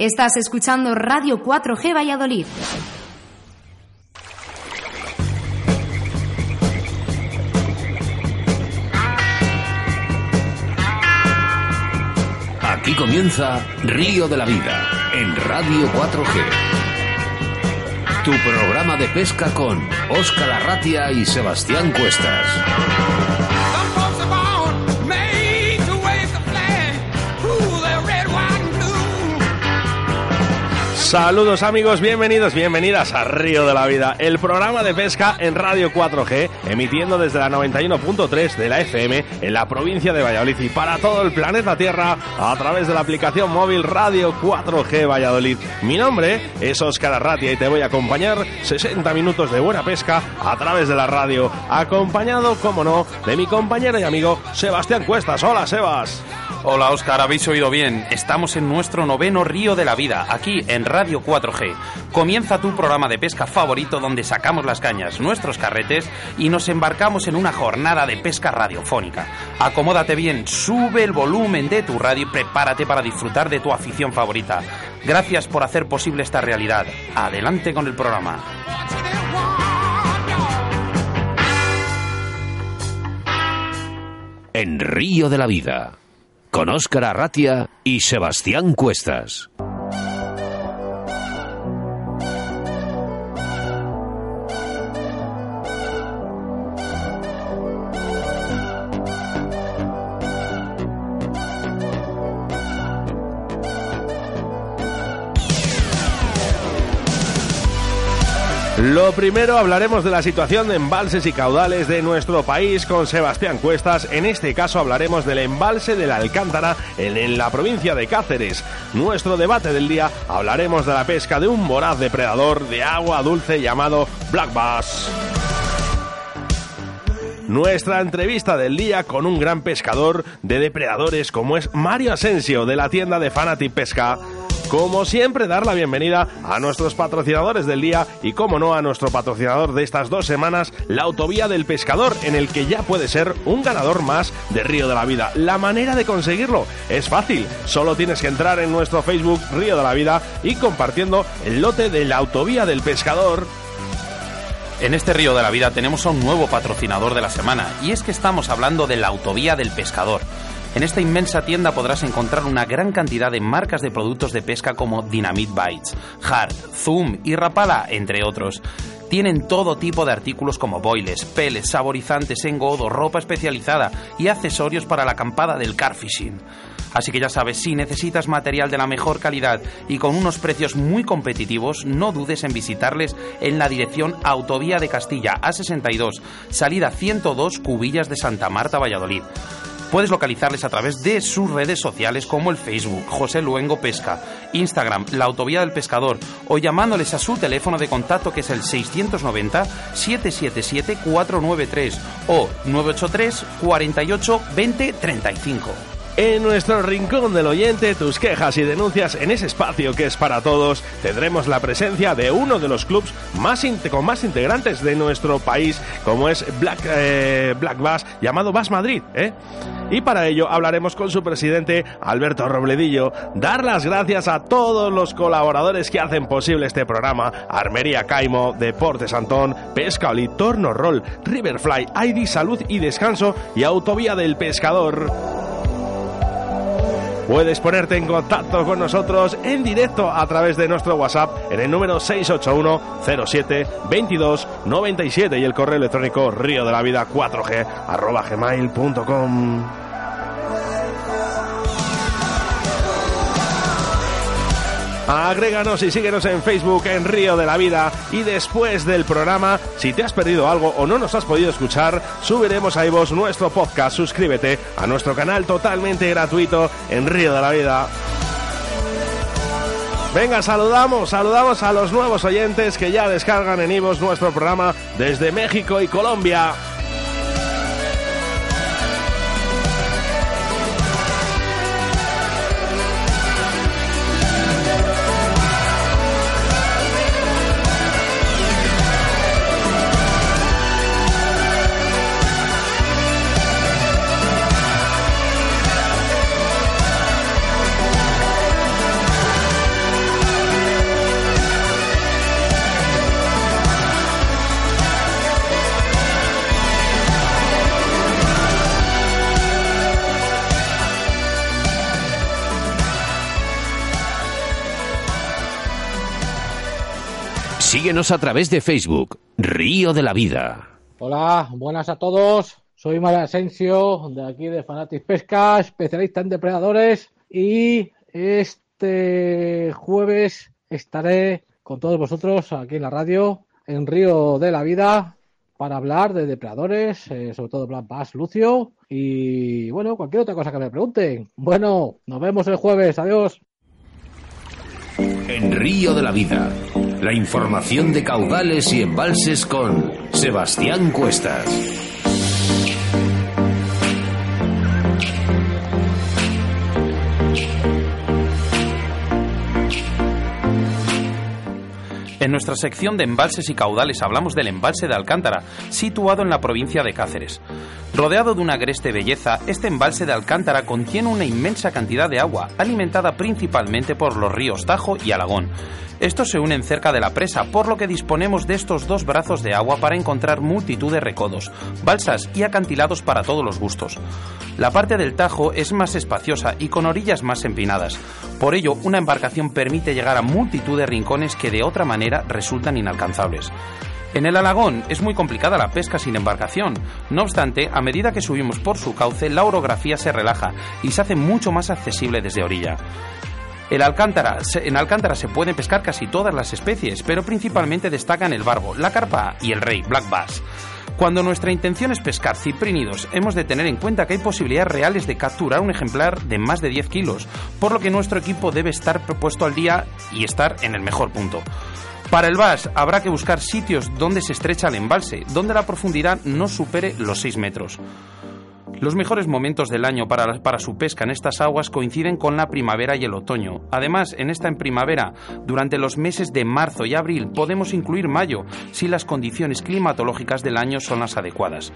Estás escuchando Radio 4G Valladolid. Aquí comienza Río de la Vida en Radio 4G. Tu programa de pesca con Óscar Arratia y Sebastián Cuestas. Saludos amigos, bienvenidos, bienvenidas a Río de la Vida, el programa de pesca en Radio 4G, emitiendo desde la 91.3 de la FM en la provincia de Valladolid y para todo el planeta Tierra a través de la aplicación móvil Radio 4G Valladolid. Mi nombre es Óscar Arratia y te voy a acompañar 60 minutos de buena pesca a través de la radio, acompañado, como no, de mi compañero y amigo Sebastián Cuestas. Hola, Sebas. Hola Óscar, habéis oído bien. Estamos en nuestro noveno Río de la Vida, aquí en Radio 4G. Comienza tu programa de pesca favorito donde sacamos las cañas, nuestros carretes y nos embarcamos en una jornada de pesca radiofónica. Acomódate bien, sube el volumen de tu radio y prepárate para disfrutar de tu afición favorita. Gracias por hacer posible esta realidad. Adelante con el programa. En Río de la Vida con Óscar Arratia y Sebastián Cuestas. Lo primero hablaremos de la situación de embalses y caudales de nuestro país con Sebastián Cuestas. En este caso hablaremos del embalse de la Alcántara en, la provincia de Cáceres. Nuestro debate del día hablaremos de la pesca de un voraz depredador de agua dulce llamado Black Bass. Nuestra entrevista del día con un gran pescador de depredadores como es Mario Asensio de la tienda de Fanati Pesca como siempre, dar la bienvenida a nuestros patrocinadores del día y, como no, a nuestro patrocinador de estas dos semanas, la Autovía del Pescador, en el que ya puede ser un ganador más de Río de la Vida. La manera de conseguirlo es fácil, solo tienes que entrar en nuestro Facebook Río de la Vida y compartiendo el lote de la Autovía del Pescador en este río de la vida tenemos a un nuevo patrocinador de la semana, y es que estamos hablando de la Autovía del Pescador. En esta inmensa tienda podrás encontrar una gran cantidad de marcas de productos de pesca como Dynamite Bites, Hard, Zoom y Rapala, entre otros. Tienen todo tipo de artículos como boiles, peles, saborizantes, engodo, ropa especializada y accesorios para la acampada del car fishing. Así que ya sabes, si necesitas material de la mejor calidad y con unos precios muy competitivos, no dudes en visitarles en la dirección Autovía de Castilla A62, salida 102 Cubillas de Santa Marta, Valladolid. Puedes localizarles a través de sus redes sociales como el Facebook José Luengo Pesca, Instagram La Autovía del Pescador o llamándoles a su teléfono de contacto que es el 690 777 493 o 983 48 20 35. En nuestro rincón del oyente, tus quejas y denuncias en ese espacio que es para todos, tendremos la presencia de uno de los clubs más con más integrantes de nuestro país, como es Black, eh, Black Bass, llamado Bass Madrid. ¿eh? Y para ello hablaremos con su presidente, Alberto Robledillo, dar las gracias a todos los colaboradores que hacen posible este programa, Armería Caimo, Deportes Antón, Pesca Torno Roll, Riverfly, ID Salud y Descanso y Autovía del Pescador. Puedes ponerte en contacto con nosotros en directo a través de nuestro WhatsApp en el número 681 07 22 97 y el correo electrónico río de la vida 4g arroba gmail.com. Agréganos y síguenos en Facebook en Río de la Vida y después del programa, si te has perdido algo o no nos has podido escuchar, subiremos a vos nuestro podcast. Suscríbete a nuestro canal totalmente gratuito en Río de la Vida. Venga, saludamos, saludamos a los nuevos oyentes que ya descargan en Ivos nuestro programa desde México y Colombia. Síguenos a través de Facebook, Río de la Vida. Hola, buenas a todos. Soy María Asensio, de aquí de Fanatis Pesca, especialista en depredadores. Y este jueves estaré con todos vosotros aquí en la radio, en Río de la Vida, para hablar de depredadores, eh, sobre todo Black Bass Lucio. Y bueno, cualquier otra cosa que me pregunten. Bueno, nos vemos el jueves. Adiós. En Río de la Vida, la información de caudales y embalses con Sebastián Cuestas. En nuestra sección de embalses y caudales hablamos del embalse de Alcántara, situado en la provincia de Cáceres. Rodeado de una agreste belleza, este embalse de Alcántara contiene una inmensa cantidad de agua, alimentada principalmente por los ríos Tajo y Alagón. Estos se unen cerca de la presa, por lo que disponemos de estos dos brazos de agua para encontrar multitud de recodos, balsas y acantilados para todos los gustos. La parte del Tajo es más espaciosa y con orillas más empinadas. Por ello, una embarcación permite llegar a multitud de rincones que de otra manera resultan inalcanzables. En el Alagón es muy complicada la pesca sin embarcación. No obstante, a medida que subimos por su cauce, la orografía se relaja y se hace mucho más accesible desde orilla. En Alcántara se pueden pescar casi todas las especies, pero principalmente destacan el barbo, la carpa y el rey, black bass. Cuando nuestra intención es pescar ciprínidos, hemos de tener en cuenta que hay posibilidades reales de capturar un ejemplar de más de 10 kilos, por lo que nuestro equipo debe estar propuesto al día y estar en el mejor punto. Para el bass habrá que buscar sitios donde se estrecha el embalse, donde la profundidad no supere los 6 metros. Los mejores momentos del año para, para, su pesca en estas aguas coinciden con la primavera y el otoño. Además, en esta en primavera, durante los meses de marzo y abril, podemos incluir mayo, si las condiciones climatológicas del año son las adecuadas.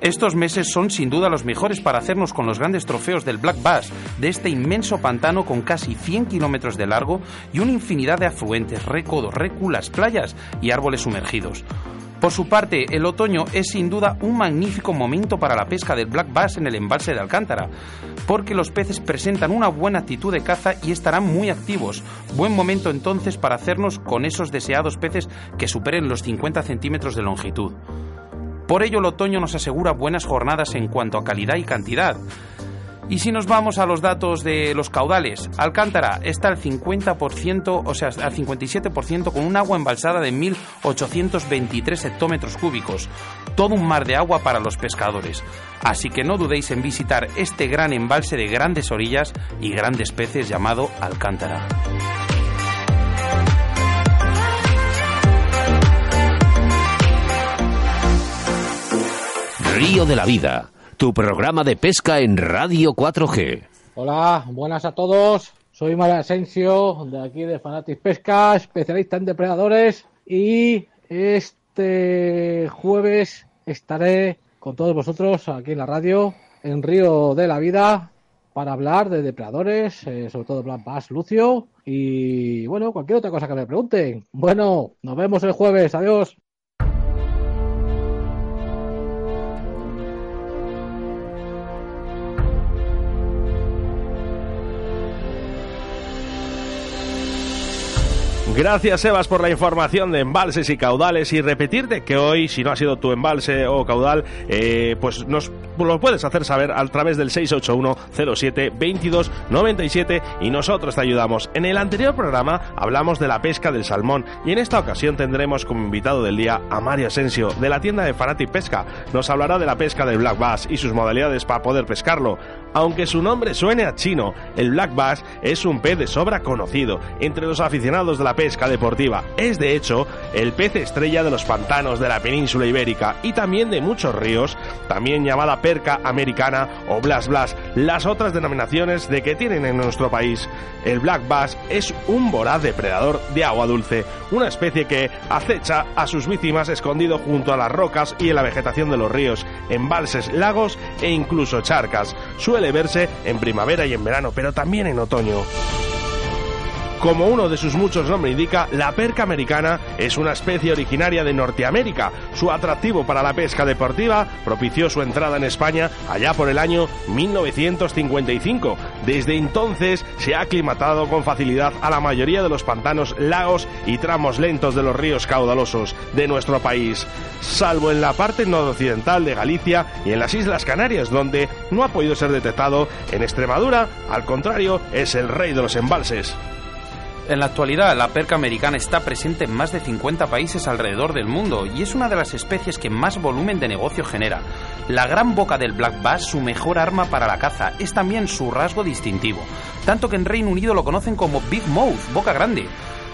Estos meses son sin duda los mejores para hacernos con los grandes trofeos del Black Bass, de este inmenso pantano con casi 100 kilómetros de largo y una infinidad de afluentes, recodos, reculas, playas y árboles sumergidos. Por su parte, el otoño es sin duda un magnífico momento para la pesca del black bass en el embalse de Alcántara, porque los peces presentan una buena actitud de caza y estarán muy activos. Buen momento entonces para hacernos con esos deseados peces que superen los 50 centímetros de longitud. Por ello, el otoño nos asegura buenas jornadas en cuanto a calidad y cantidad. Y si nos vamos a los datos de los caudales, Alcántara está al 50%, o sea, al 57% con un agua embalsada de 1.823 hectómetros cúbicos. Todo un mar de agua para los pescadores. Así que no dudéis en visitar este gran embalse de grandes orillas y grandes peces llamado Alcántara. Río de la Vida tu programa de pesca en Radio 4G. Hola, buenas a todos. Soy María Asensio, de aquí de Fanatis Pesca, especialista en depredadores. Y este jueves estaré con todos vosotros aquí en la radio, en Río de la Vida, para hablar de depredadores, eh, sobre todo Black Bass Lucio. Y bueno, cualquier otra cosa que me pregunten. Bueno, nos vemos el jueves. Adiós. Gracias, Sebas, por la información de embalses y caudales y repetirte que hoy, si no ha sido tu embalse o caudal, eh, pues nos lo puedes hacer saber a través del 681-07-2297 y nosotros te ayudamos. En el anterior programa hablamos de la pesca del salmón y en esta ocasión tendremos como invitado del día a Mario Asensio de la tienda de Fanati Pesca. Nos hablará de la pesca del black bass y sus modalidades para poder pescarlo. Aunque su nombre suene a chino, el black bass es un pez de sobra conocido entre los aficionados de la pesca Es de hecho el pez estrella de los pantanos de la península ibérica y también de muchos ríos, también llamada perca americana o blas blas, las otras denominaciones de que tienen en nuestro país. El black bass es un voraz depredador de agua dulce, una especie que acecha a sus víctimas escondido junto a las rocas y en la vegetación de los ríos, embalses, lagos e incluso charcas. Suele verse en primavera y en verano, pero también en otoño. Como uno de sus muchos nombres indica, la perca americana es una especie originaria de Norteamérica. Su atractivo para la pesca deportiva propició su entrada en España allá por el año 1955. desde entonces se ha aclimatado con facilidad a la mayoría de los pantanos, lagos y tramos lentos de los ríos caudalosos de nuestro país, salvo en la parte noroccidental de Galicia y en las Islas Canarias, donde no ha podido ser detectado. En Extremadura, al contrario, es el rey de los embalses. En la actualidad, la perca americana está presente en más de 50 países alrededor del mundo y es una de las especies que más volumen de negocio genera. La gran boca del black bass, su mejor arma para la caza, es también su rasgo distintivo, tanto que en Reino Unido lo conocen como Big Mouth, boca grande.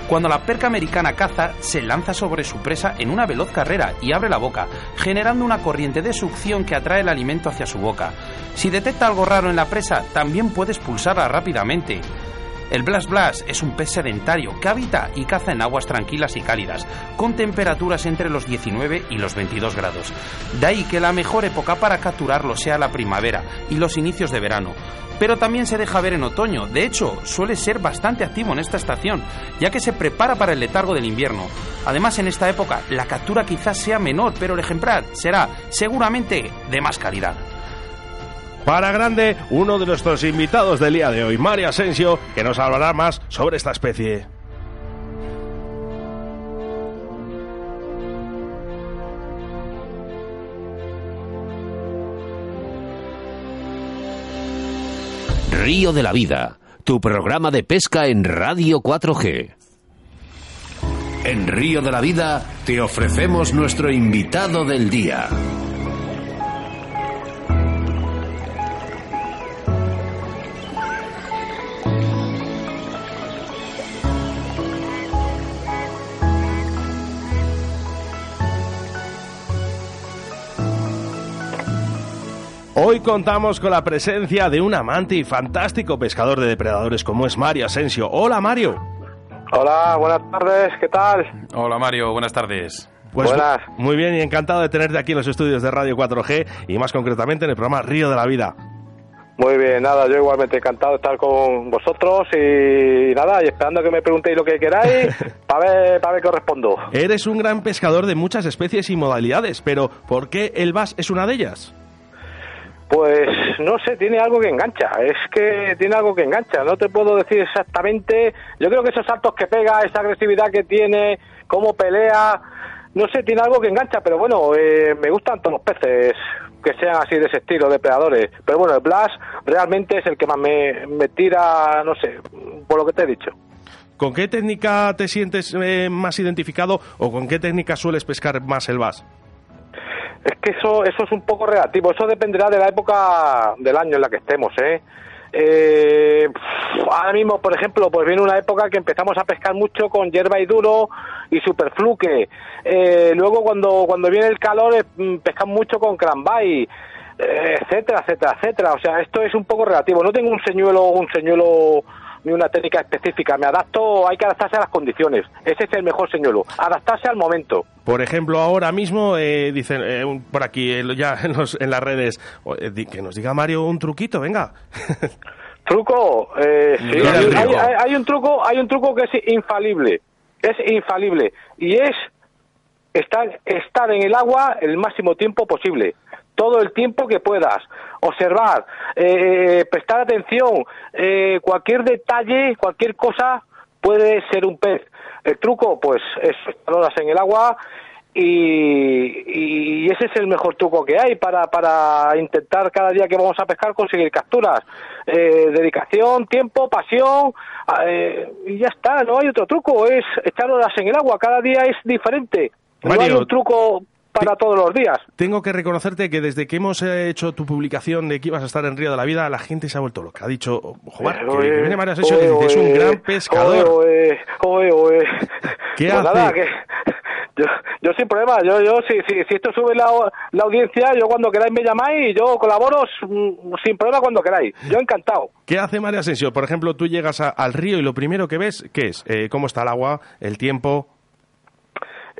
Cuando la perca americana caza, se lanza sobre su presa en una veloz carrera y abre la boca, generando una corriente de succión que atrae el alimento hacia su boca. Si detecta algo raro en la presa, también puede expulsarla rápidamente. El Blas Blas es un pez sedentario que habita y caza en aguas tranquilas y cálidas, con temperaturas entre los 19 y los 22 grados. De ahí que la mejor época para capturarlo sea la primavera y los inicios de verano. Pero también se deja ver en otoño, de hecho suele ser bastante activo en esta estación, ya que se prepara para el letargo del invierno. Además en esta época la captura quizás sea menor, pero el ejemplar será seguramente de más calidad. Para grande, uno de nuestros invitados del día de hoy, Mario Asensio, que nos hablará más sobre esta especie. Río de la Vida, tu programa de pesca en Radio 4G. En Río de la Vida te ofrecemos nuestro invitado del día. Hoy contamos con la presencia de un amante y fantástico pescador de depredadores como es Mario Asensio. Hola Mario. Hola, buenas tardes, ¿qué tal? Hola Mario, buenas tardes. Pues Buenas. muy bien y encantado de tenerte aquí en los estudios de Radio 4G y más concretamente en el programa Río de la Vida. Muy bien, nada, yo igualmente encantado de estar con vosotros y nada, y esperando que me preguntéis lo que queráis para ver, para ver qué os respondo. Eres un gran pescador de muchas especies y modalidades, pero ¿por qué el bass es una de ellas? Pues no sé, tiene algo que engancha, es que tiene algo que engancha, no te puedo decir exactamente, yo creo que esos saltos que pega, esa agresividad que tiene, cómo pelea, no sé, tiene algo que engancha, pero bueno, eh, me gustan todos los peces que sean así de ese estilo, depredadores, pero bueno, el Blas realmente es el que más me, tira, no sé, por lo que te he dicho. ¿Con qué técnica te sientes eh, más identificado o con qué técnica sueles pescar más el bass? Es que eso, eso es un poco relativo, eso dependerá de la época del año en la que estemos, ¿eh? Eh, ahora mismo, por ejemplo, pues viene una época que empezamos a pescar mucho con hierba y duro y superfluke. Eh, luego cuando, cuando viene el calor eh, pescan mucho con cranbay, eh, etcétera, etcétera, etcétera. O sea, esto es un poco relativo. No tengo un señuelo, un señuelo ni una técnica específica. Me adapto, hay que adaptarse a las condiciones. Ese es el mejor señuelo. Adaptarse al momento. Por ejemplo, ahora mismo eh, dicen eh, por aquí eh, ya en, los- en las redes eh, que nos diga Mario un truquito, venga. Truco, eh, sí, hay, hay- hay un truco, hay un truco que es infalible, es infalible y es estar estar en el agua el máximo tiempo posible, todo el tiempo que puedas, observar, eh, prestar atención, eh, cualquier detalle, cualquier cosa puede ser un pez. El truco, pues, es estar horas en el agua y, y ese es el mejor truco que hay para, para intentar cada día que vamos a pescar conseguir capturas. Eh, dedicación, tiempo, pasión eh, y ya está, no hay otro truco, es echar horas en el agua, cada día es diferente. no hay un truco para todos los días. Tengo que reconocerte que desde que hemos eh, hecho tu publicación de que ibas a estar en Río de la Vida, la gente se ha vuelto loca. Ha dicho, joder, que, que viene es un gran pescador. ¿Qué Pues hace? nada, que yo, yo sin problema, yo, yo si, si, si esto sube la, la audiencia, yo cuando queráis me llamáis y yo colaboro mm, sin problema cuando queráis. Yo encantado. ¿Qué hace Mario Asensio? Por ejemplo, tú llegas a- al río y lo primero que ves, ¿qué es? Eh, ¿Cómo está el agua? ¿El tiempo?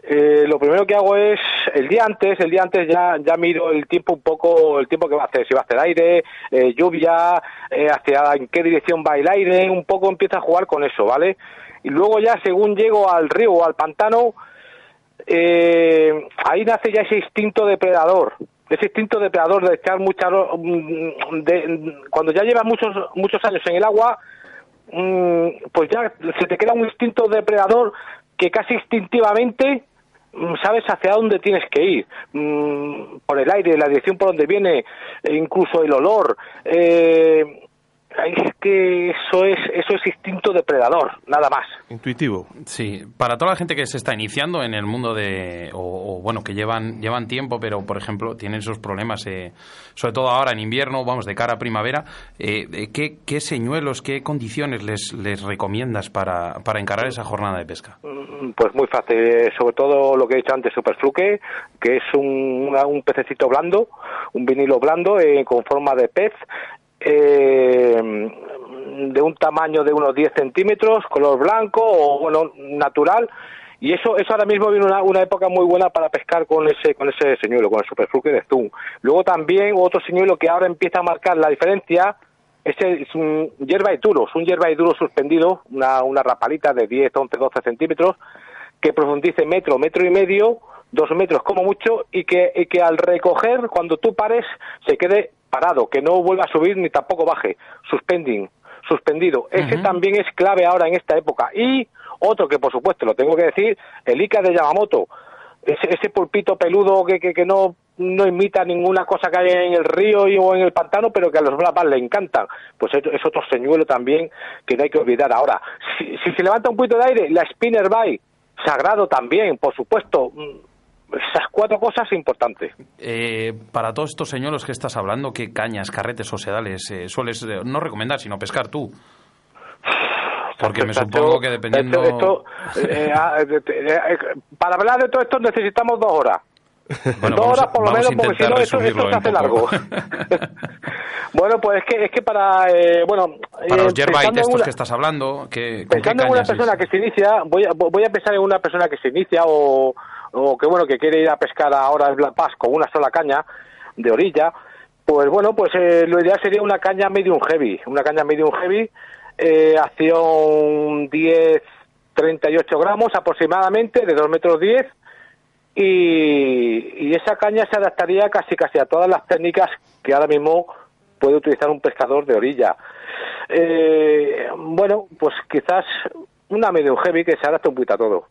Eh, lo primero que hago es el día antes, el día antes ya, ya miro el tiempo un poco, el tiempo que va a hacer, si va a hacer aire, eh, lluvia, eh, hacia en qué dirección va el aire, un poco empiezo a jugar con eso, ¿vale? Y luego ya según llego al río o al pantano, eh, ahí nace ya ese instinto depredador. ese instinto depredador de echar mucha mm, de, cuando ya llevas muchos muchos años en el agua mm, pues ya se te queda un instinto depredador que casi instintivamente sabes hacia dónde tienes que ir por el aire la dirección por donde viene e incluso el olor eh, es que eso es eso es instinto depredador, nada más. Intuitivo. Sí, para toda la gente que se está iniciando en el mundo de o, bueno, que llevan llevan tiempo, pero por ejemplo, tienen esos problemas eh, sobre todo ahora en invierno, vamos, de cara a primavera, eh, eh, ¿qué, ¿qué, señuelos, qué condiciones les, les recomiendas para, para encarar esa jornada de pesca? Mm, pues muy fácil, sobre todo lo que he dicho antes, Superfluke, que es un, un pececito blando, un vinilo blando con forma de pez, eh, de un tamaño de unos 10 centímetros, color blanco o bueno, natural. Y eso, eso ahora mismo viene una, una época muy buena para pescar con ese, con ese señuelo, con el superfluke de Zoom. Luego también otro señuelo que ahora empieza a marcar la diferencia es un hierba y duro, es un hierba y duro suspendido, una, una rapalita de 10, 11, 12 centímetros, que profundice metro, metro y medio, dos metros como mucho, y que, y que al recoger, cuando tú pares, se quede parado, que no vuelva a subir ni tampoco baje, suspending, suspendido. Ese también es clave ahora en esta época. Y otro que por supuesto lo tengo que decir, el Ica de Yamamoto, ese, ese pulpito peludo que, que, no no imita ninguna cosa que hay en el río y, o en el pantano, pero que a los blapas le encantan. Pues es, es, otro señuelo también que no hay que olvidar. Ahora, si, si se levanta un poquito de aire, la spinner by, sagrado también, por supuesto esas cuatro cosas importantes. Eh, para todos estos señuelos que estás hablando, ¿qué cañas, carretes o sedales eh, sueles eh, no recomendar, sino pescar tú? Porque me supongo que dependiendo... Ah, para hablar de todo esto necesitamos dos horas. dos horas por lo menos, porque si no esto, esto se hace largo. bueno, pues es que, es que para... bueno, para los de estos que estás hablando... Que, pensando en una persona que se inicia, voy a, voy a pensar en una persona que se inicia o o que bueno que quiere ir a pescar ahora en Black Pass con una sola caña de orilla, pues bueno, pues eh, lo ideal sería una caña medium heavy, una caña medium heavy, eh, acción 10, 38 gramos aproximadamente, de 2 metros 10, y, y esa caña se adaptaría casi casi a todas las técnicas que ahora mismo puede utilizar un pescador de orilla. Eh, bueno, pues quizás una medium heavy que se adapte un poquito a todo.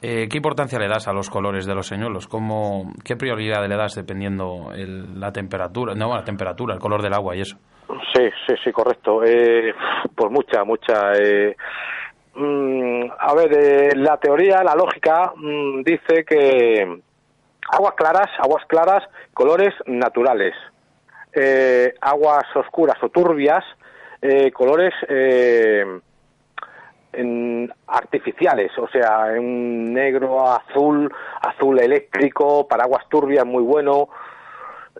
Eh, ¿Qué importancia le das a los colores de los señuelos? ¿Cómo, ¿Qué prioridad le das dependiendo la temperatura, no, la temperatura, el color del agua y eso? Sí, sí, sí, correcto. Eh, pues mucha, mucha. Eh, mm, a ver, eh, la teoría, la lógica mm, dice que aguas claras, aguas claras, colores naturales. aguas oscuras o turbias, colores en artificiales, o sea, en negro, azul, azul eléctrico, paraguas turbias muy bueno.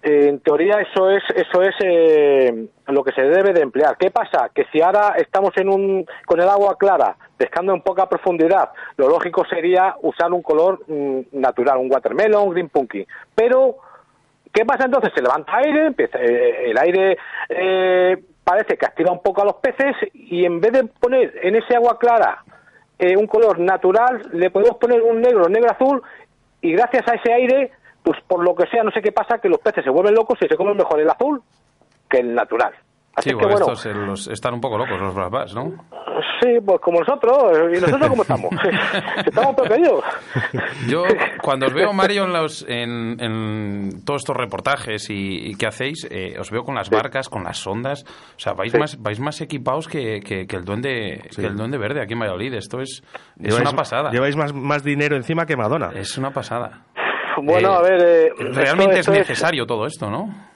En teoría eso es eso es eh, lo que se debe de emplear. ¿Qué pasa? Que si ahora estamos en un con el agua clara, pescando en poca profundidad, lo lógico sería usar un color mm, natural, un watermelon, green punky. Pero ¿qué pasa entonces? Se levanta aire, empieza, eh, el aire eh, parece que activa un poco a los peces y en vez de poner en ese agua clara eh, un color natural, le podemos poner un negro, negro azul y gracias a ese aire, pues por lo que sea, no sé qué pasa, que los peces se vuelven locos y se comen mejor el azul que el natural. Así sí, que, bueno, estos están un poco locos los bravas, ¿no? Sí, pues como nosotros. ¿Y nosotros cómo estamos? estamos pequeños. Yo, cuando os veo, Mario, en, los, en, en todos estos reportajes y, que hacéis, eh, os veo con las barcas, con las sondas. O sea, vais, más, vais más equipados que, que, el duende, que el duende verde aquí en Valladolid. Esto es, es una pasada. Lleváis más, más dinero encima que Madonna. Es una pasada. Bueno, a ver... Eh, realmente es necesario todo esto, ¿no?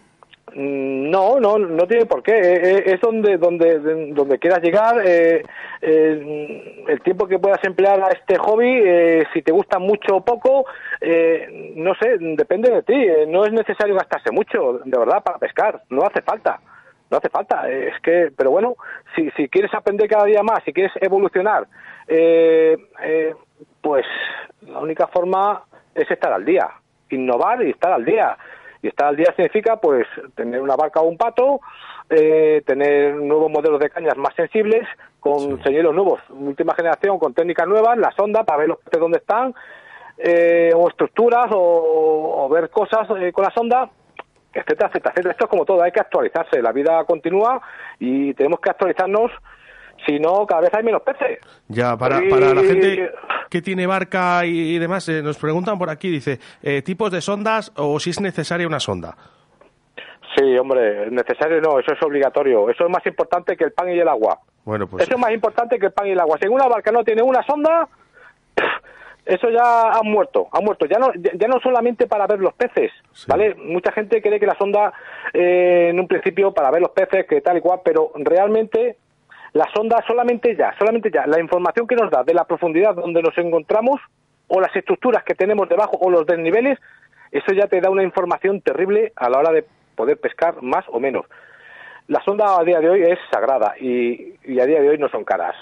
Mm, no, no, no tiene por qué. Eh, eh, es donde, donde, donde quieras llegar. Eh, el tiempo que puedas emplear a este hobby, si te gusta mucho o poco, no sé, depende de ti. No es necesario gastarse mucho, de verdad, para pescar. No hace falta. No hace falta. Es que, pero bueno, si, si quieres aprender cada día más, si quieres evolucionar, pues la única forma es estar al día, innovar y estar al día. Y estar al día significa, pues, tener una barca o un pato, eh, tener nuevos modelos de cañas más sensibles, con señuelos nuevos, última generación, con técnicas nuevas, la sonda para ver los peces dónde están, eh, o estructuras o, ver cosas eh, con la sonda, etcétera, etcétera, etcétera. Esto es como todo, hay que actualizarse, la vida continúa y tenemos que actualizarnos si no, cada vez hay menos peces. Ya, para, para la gente que tiene barca y, demás, eh, nos preguntan por aquí, dice, eh, tipos de sondas o si es necesaria una sonda. Sí, hombre, necesario no, eso es obligatorio. Eso es más importante que el pan y el agua. Bueno, pues... Eso es más importante que el pan y el agua. Si en una barca no tiene una sonda, eso ya ha muerto, ha muerto. Ya no, ya no solamente para ver los peces, ¿vale? Mucha gente cree que la sonda, eh, en un principio, para ver los peces, que tal y cual, pero realmente la sonda solamente ya, solamente ya, la información que nos da de la profundidad donde nos encontramos o las estructuras que tenemos debajo o los desniveles, eso ya te da una información terrible a la hora de poder pescar más o menos. La sonda a día de hoy es sagrada y, a día de hoy no son caras.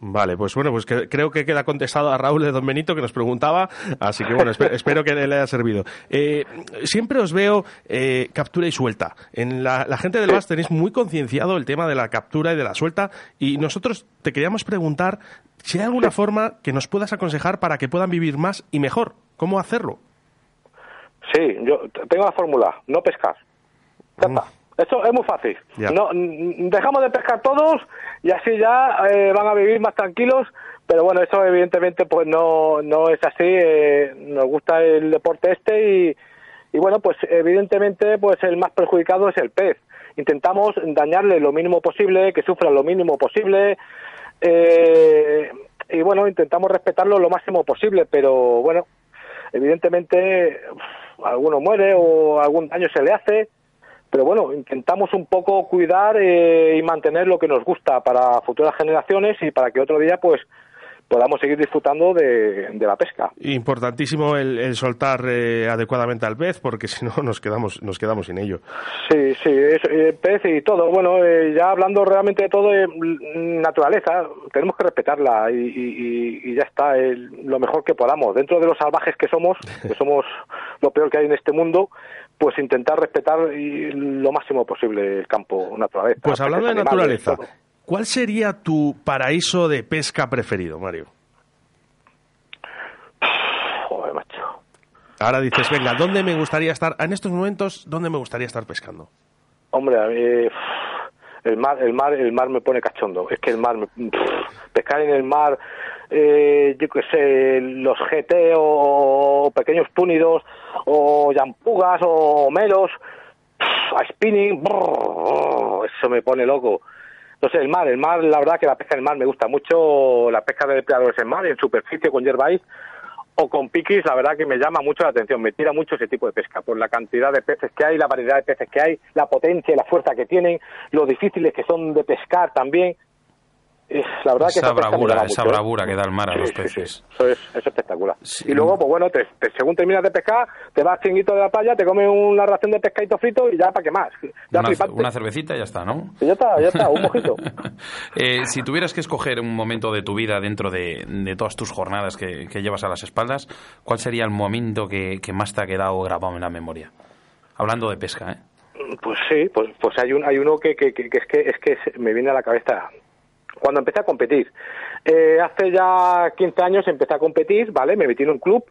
Vale, pues bueno, pues creo que queda contestado a Raúl de Don Benito que nos preguntaba, así que bueno, espero, que le haya servido. Eh, siempre os veo eh, captura y suelta. En la, gente del VAS tenéis muy concienciado el tema de la captura y de la suelta y nosotros te queríamos preguntar si hay alguna forma que nos puedas aconsejar para que puedan vivir más y mejor. ¿Cómo hacerlo? Sí, yo tengo la fórmula, no pescar. Ya está. Esto es muy fácil. No, dejamos de pescar todos y así ya eh, van a vivir más tranquilos. Pero bueno, eso evidentemente pues no, no es así. Eh, nos gusta el deporte este y, y bueno, pues evidentemente pues el más perjudicado es el pez. Intentamos dañarle lo mínimo posible, que sufra lo mínimo posible. Eh, y bueno, intentamos respetarlo lo máximo posible, pero bueno, evidentemente alguno muere o algún daño se le hace pero bueno, intentamos un poco cuidar eh, y mantener lo que nos gusta para futuras generaciones y para que otro día pues podamos seguir disfrutando de, la pesca. Importantísimo el, soltar eh, adecuadamente al pez, porque si no nos quedamos nos quedamos sin ello. Sí, sí, es, eh, pez y todo. Bueno, ya hablando realmente de todo, naturaleza, tenemos que respetarla y, ya está, lo mejor que podamos. Dentro de los salvajes que somos, que somos lo peor que hay en este mundo, pues intentar respetar lo máximo posible el campo naturaleza. Pues hablando de naturaleza, ¿cuál sería tu paraíso de pesca preferido, Mario? Joder, macho. Ahora dices, venga, ¿dónde me gustaría estar? En estos momentos, ¿dónde me gustaría estar pescando? Hombre, a mí, el mar, el mar, el mar me pone cachondo. Es que el mar, pescar en el mar, eh, yo qué sé, los GT o pequeños túnidos o yampugas o melos, a spinning, eso me pone loco. Entonces el mar, el mar, la verdad que la pesca en el mar me gusta mucho, la pesca de depredadores en mar, en superficie con yerbais o con piquis, la verdad que me llama mucho la atención, me tira mucho ese tipo de pesca, por la cantidad de peces que hay, la variedad de peces que hay, la potencia y la fuerza que tienen, lo difíciles que son de pescar también la verdad esa que bravura, esa ¿eh? bravura que da el mar a los peces. eso es, espectacular. Y luego, pues bueno, te, según terminas de pescar, te vas chinguito de la playa, te comes una ración de pescadito frito y ya para qué más. una, cervecita y ya está, ¿no? ya está, ya está, un mojito. Eh, si tuvieras que escoger un momento de tu vida dentro de, todas tus jornadas que, llevas a las espaldas, ¿cuál sería el momento que, más te ha quedado grabado en la memoria? Hablando de pesca, ¿eh? Pues sí, pues, pues hay, un, hay uno que, que, que, es que es que me viene a la cabeza cuando empecé a competir. Eh, hace ya 15 años empecé a competir, ¿vale? Me metí en un club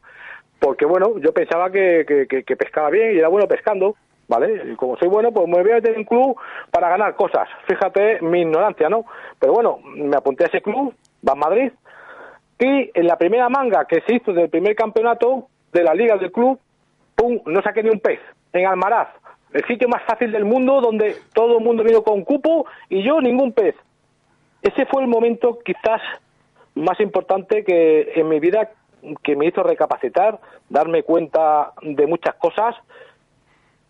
porque, bueno, yo pensaba que, que, pescaba bien y era bueno pescando, ¿vale? Y como soy bueno, pues me voy a meter en un club para ganar cosas. Fíjate mi ignorancia, ¿no? Pero bueno, me apunté a ese club, va a Madrid, y en la primera manga que se hizo del primer campeonato de la liga del club, ¡pum!, no saqué ni un pez, en Almaraz, el sitio más fácil del mundo donde todo el mundo vino con cupo y yo ningún pez ese fue el momento quizás más importante que en mi vida que me hizo recapacitar, darme cuenta de muchas cosas.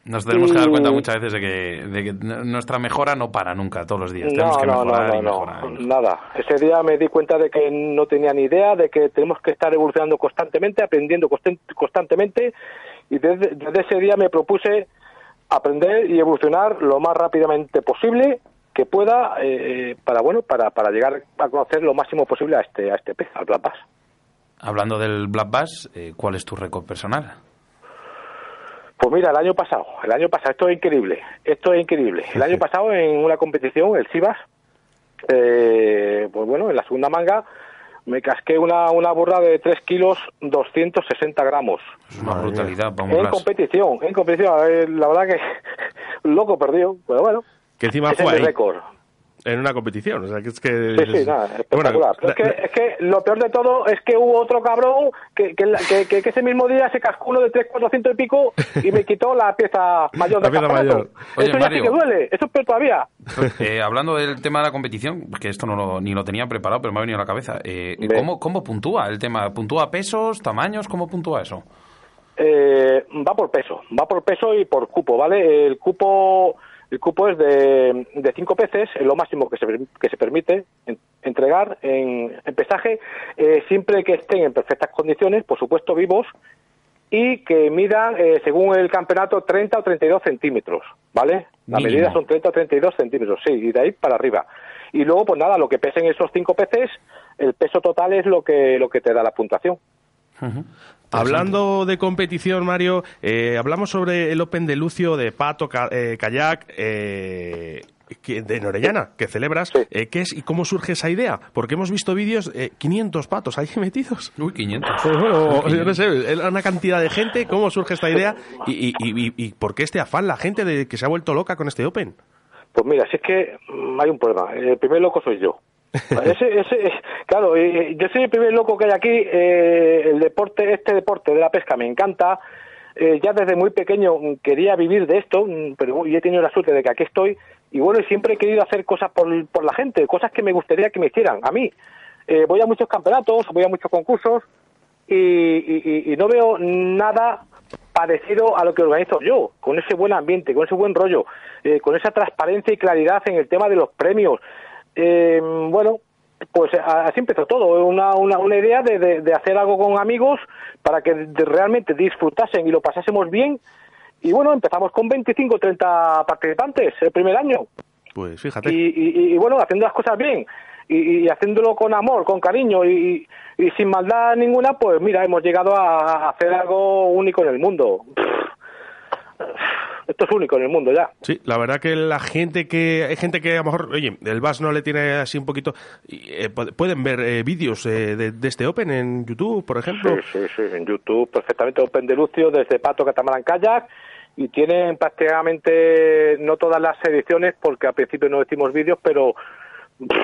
Nos tenemos que dar cuenta muchas veces de que, nuestra mejora no para nunca, todos los días. Tenemos que mejorar y mejorar. Nada. Ese día me di cuenta de que no tenía ni idea, de que tenemos que estar evolucionando constantemente, aprendiendo constantemente. Y desde, desde ese día me propuse aprender y evolucionar lo más rápidamente posible que pueda eh, para bueno para, para llegar a conocer lo máximo posible a este a este pez al black bass hablando del black bass eh, cuál es tu récord personal pues mira el año pasado el año pasado esto es increíble esto es increíble el año pasado en una competición el Sivas eh, pues bueno en la segunda manga me casqué una, una burra de 3 kilos 260 gramos. Es una brutalidad, En vamos. competición, en competición. eh, La verdad que loco perdió, pero bueno. Que encima fue ahí, en una competición. O sea, que es que... Sí, sí, nada, espectacular. Bueno, es, que, la- es que lo peor de todo es que hubo otro cabrón que, que, la- que- ese mismo día se cascó uno de 3, 400 y pico y me quitó la pieza mayor La pieza campeonato. mayor. Oye, Eso ya sí que duele, eso es peor todavía. Eh, hablando del tema de la competición, que esto no lo, ni lo tenía preparado, pero me ha venido a la cabeza. Eh, Ve. ¿cómo, ¿Cómo puntúa el tema? ¿Puntúa pesos, tamaños? ¿Cómo puntúa eso? Eh, va por peso, va por peso y por cupo, ¿vale? El cupo el cupo es de, de cinco peces, es lo máximo que se, que se permite en- entregar en, en pesaje, eh, siempre que estén en perfectas condiciones, por supuesto vivos, y que midan, eh, según el campeonato, 30 o 32 centímetros, ¿vale? La Mínimo. medida son 30 o 32 centímetros, sí, y de ahí para arriba. Y luego, pues nada, lo que pesen esos cinco peces, el peso total es lo que, lo que te da la puntuación. Hablando de competición, Mario, eh, hablamos sobre el Open de Lucio de Pato, ca- eh, Kayak, eh, de Norellana, que celebras. Sí. Eh, ¿Qué es y cómo surge esa idea? Porque hemos visto vídeos, eh, 500 patos ahí metidos. Uy, 500. Pues bueno, Uy, yo no sé, es una cantidad de gente, ¿cómo surge esta idea? ¿Y, y, y- y por qué este afán, la gente de que se ha vuelto loca con este Open? Pues mira, si es que hay un problema. El primer loco soy yo. Ese, ese, claro, eh, yo soy el primer loco que hay aquí. eh, el deporte, este deporte de la pesca me encanta. Eh, ya desde muy pequeño quería vivir de esto, mm, pero y he tenido la suerte de que aquí estoy. Y bueno, siempre he querido hacer cosas por, la gente, cosas que me gustaría que me hicieran a mí. Eh, voy a muchos campeonatos, voy a muchos concursos y, y- y- no veo nada parecido a lo que organizo yo, con ese buen ambiente, con ese buen rollo, eh, con esa transparencia y claridad en el tema de los premios. Eh, bueno, pues así empezó todo, una, una, una idea de, de- de hacer algo con amigos para que realmente disfrutasen y lo pasásemos bien. Y bueno, empezamos con 25 30 participantes el primer año Pues fíjate. y, y- y, bueno, haciendo las cosas bien y, y haciéndolo con amor, con cariño y, y sin maldad ninguna, pues mira, hemos llegado a, a hacer algo único en el mundo. Esto es único en el mundo ya. Sí, la verdad que la gente que hay gente que a lo mejor, oye, el VAS no le tiene así un poquito, eh, pu- pueden ver eh, vídeos eh, de, de este Open en YouTube, por ejemplo. Sí, sí, sí, en YouTube perfectamente Open de Lucio desde Pato Catamarán Kayak y tienen prácticamente no todas las ediciones porque al principio no hicimos vídeos, pero pff,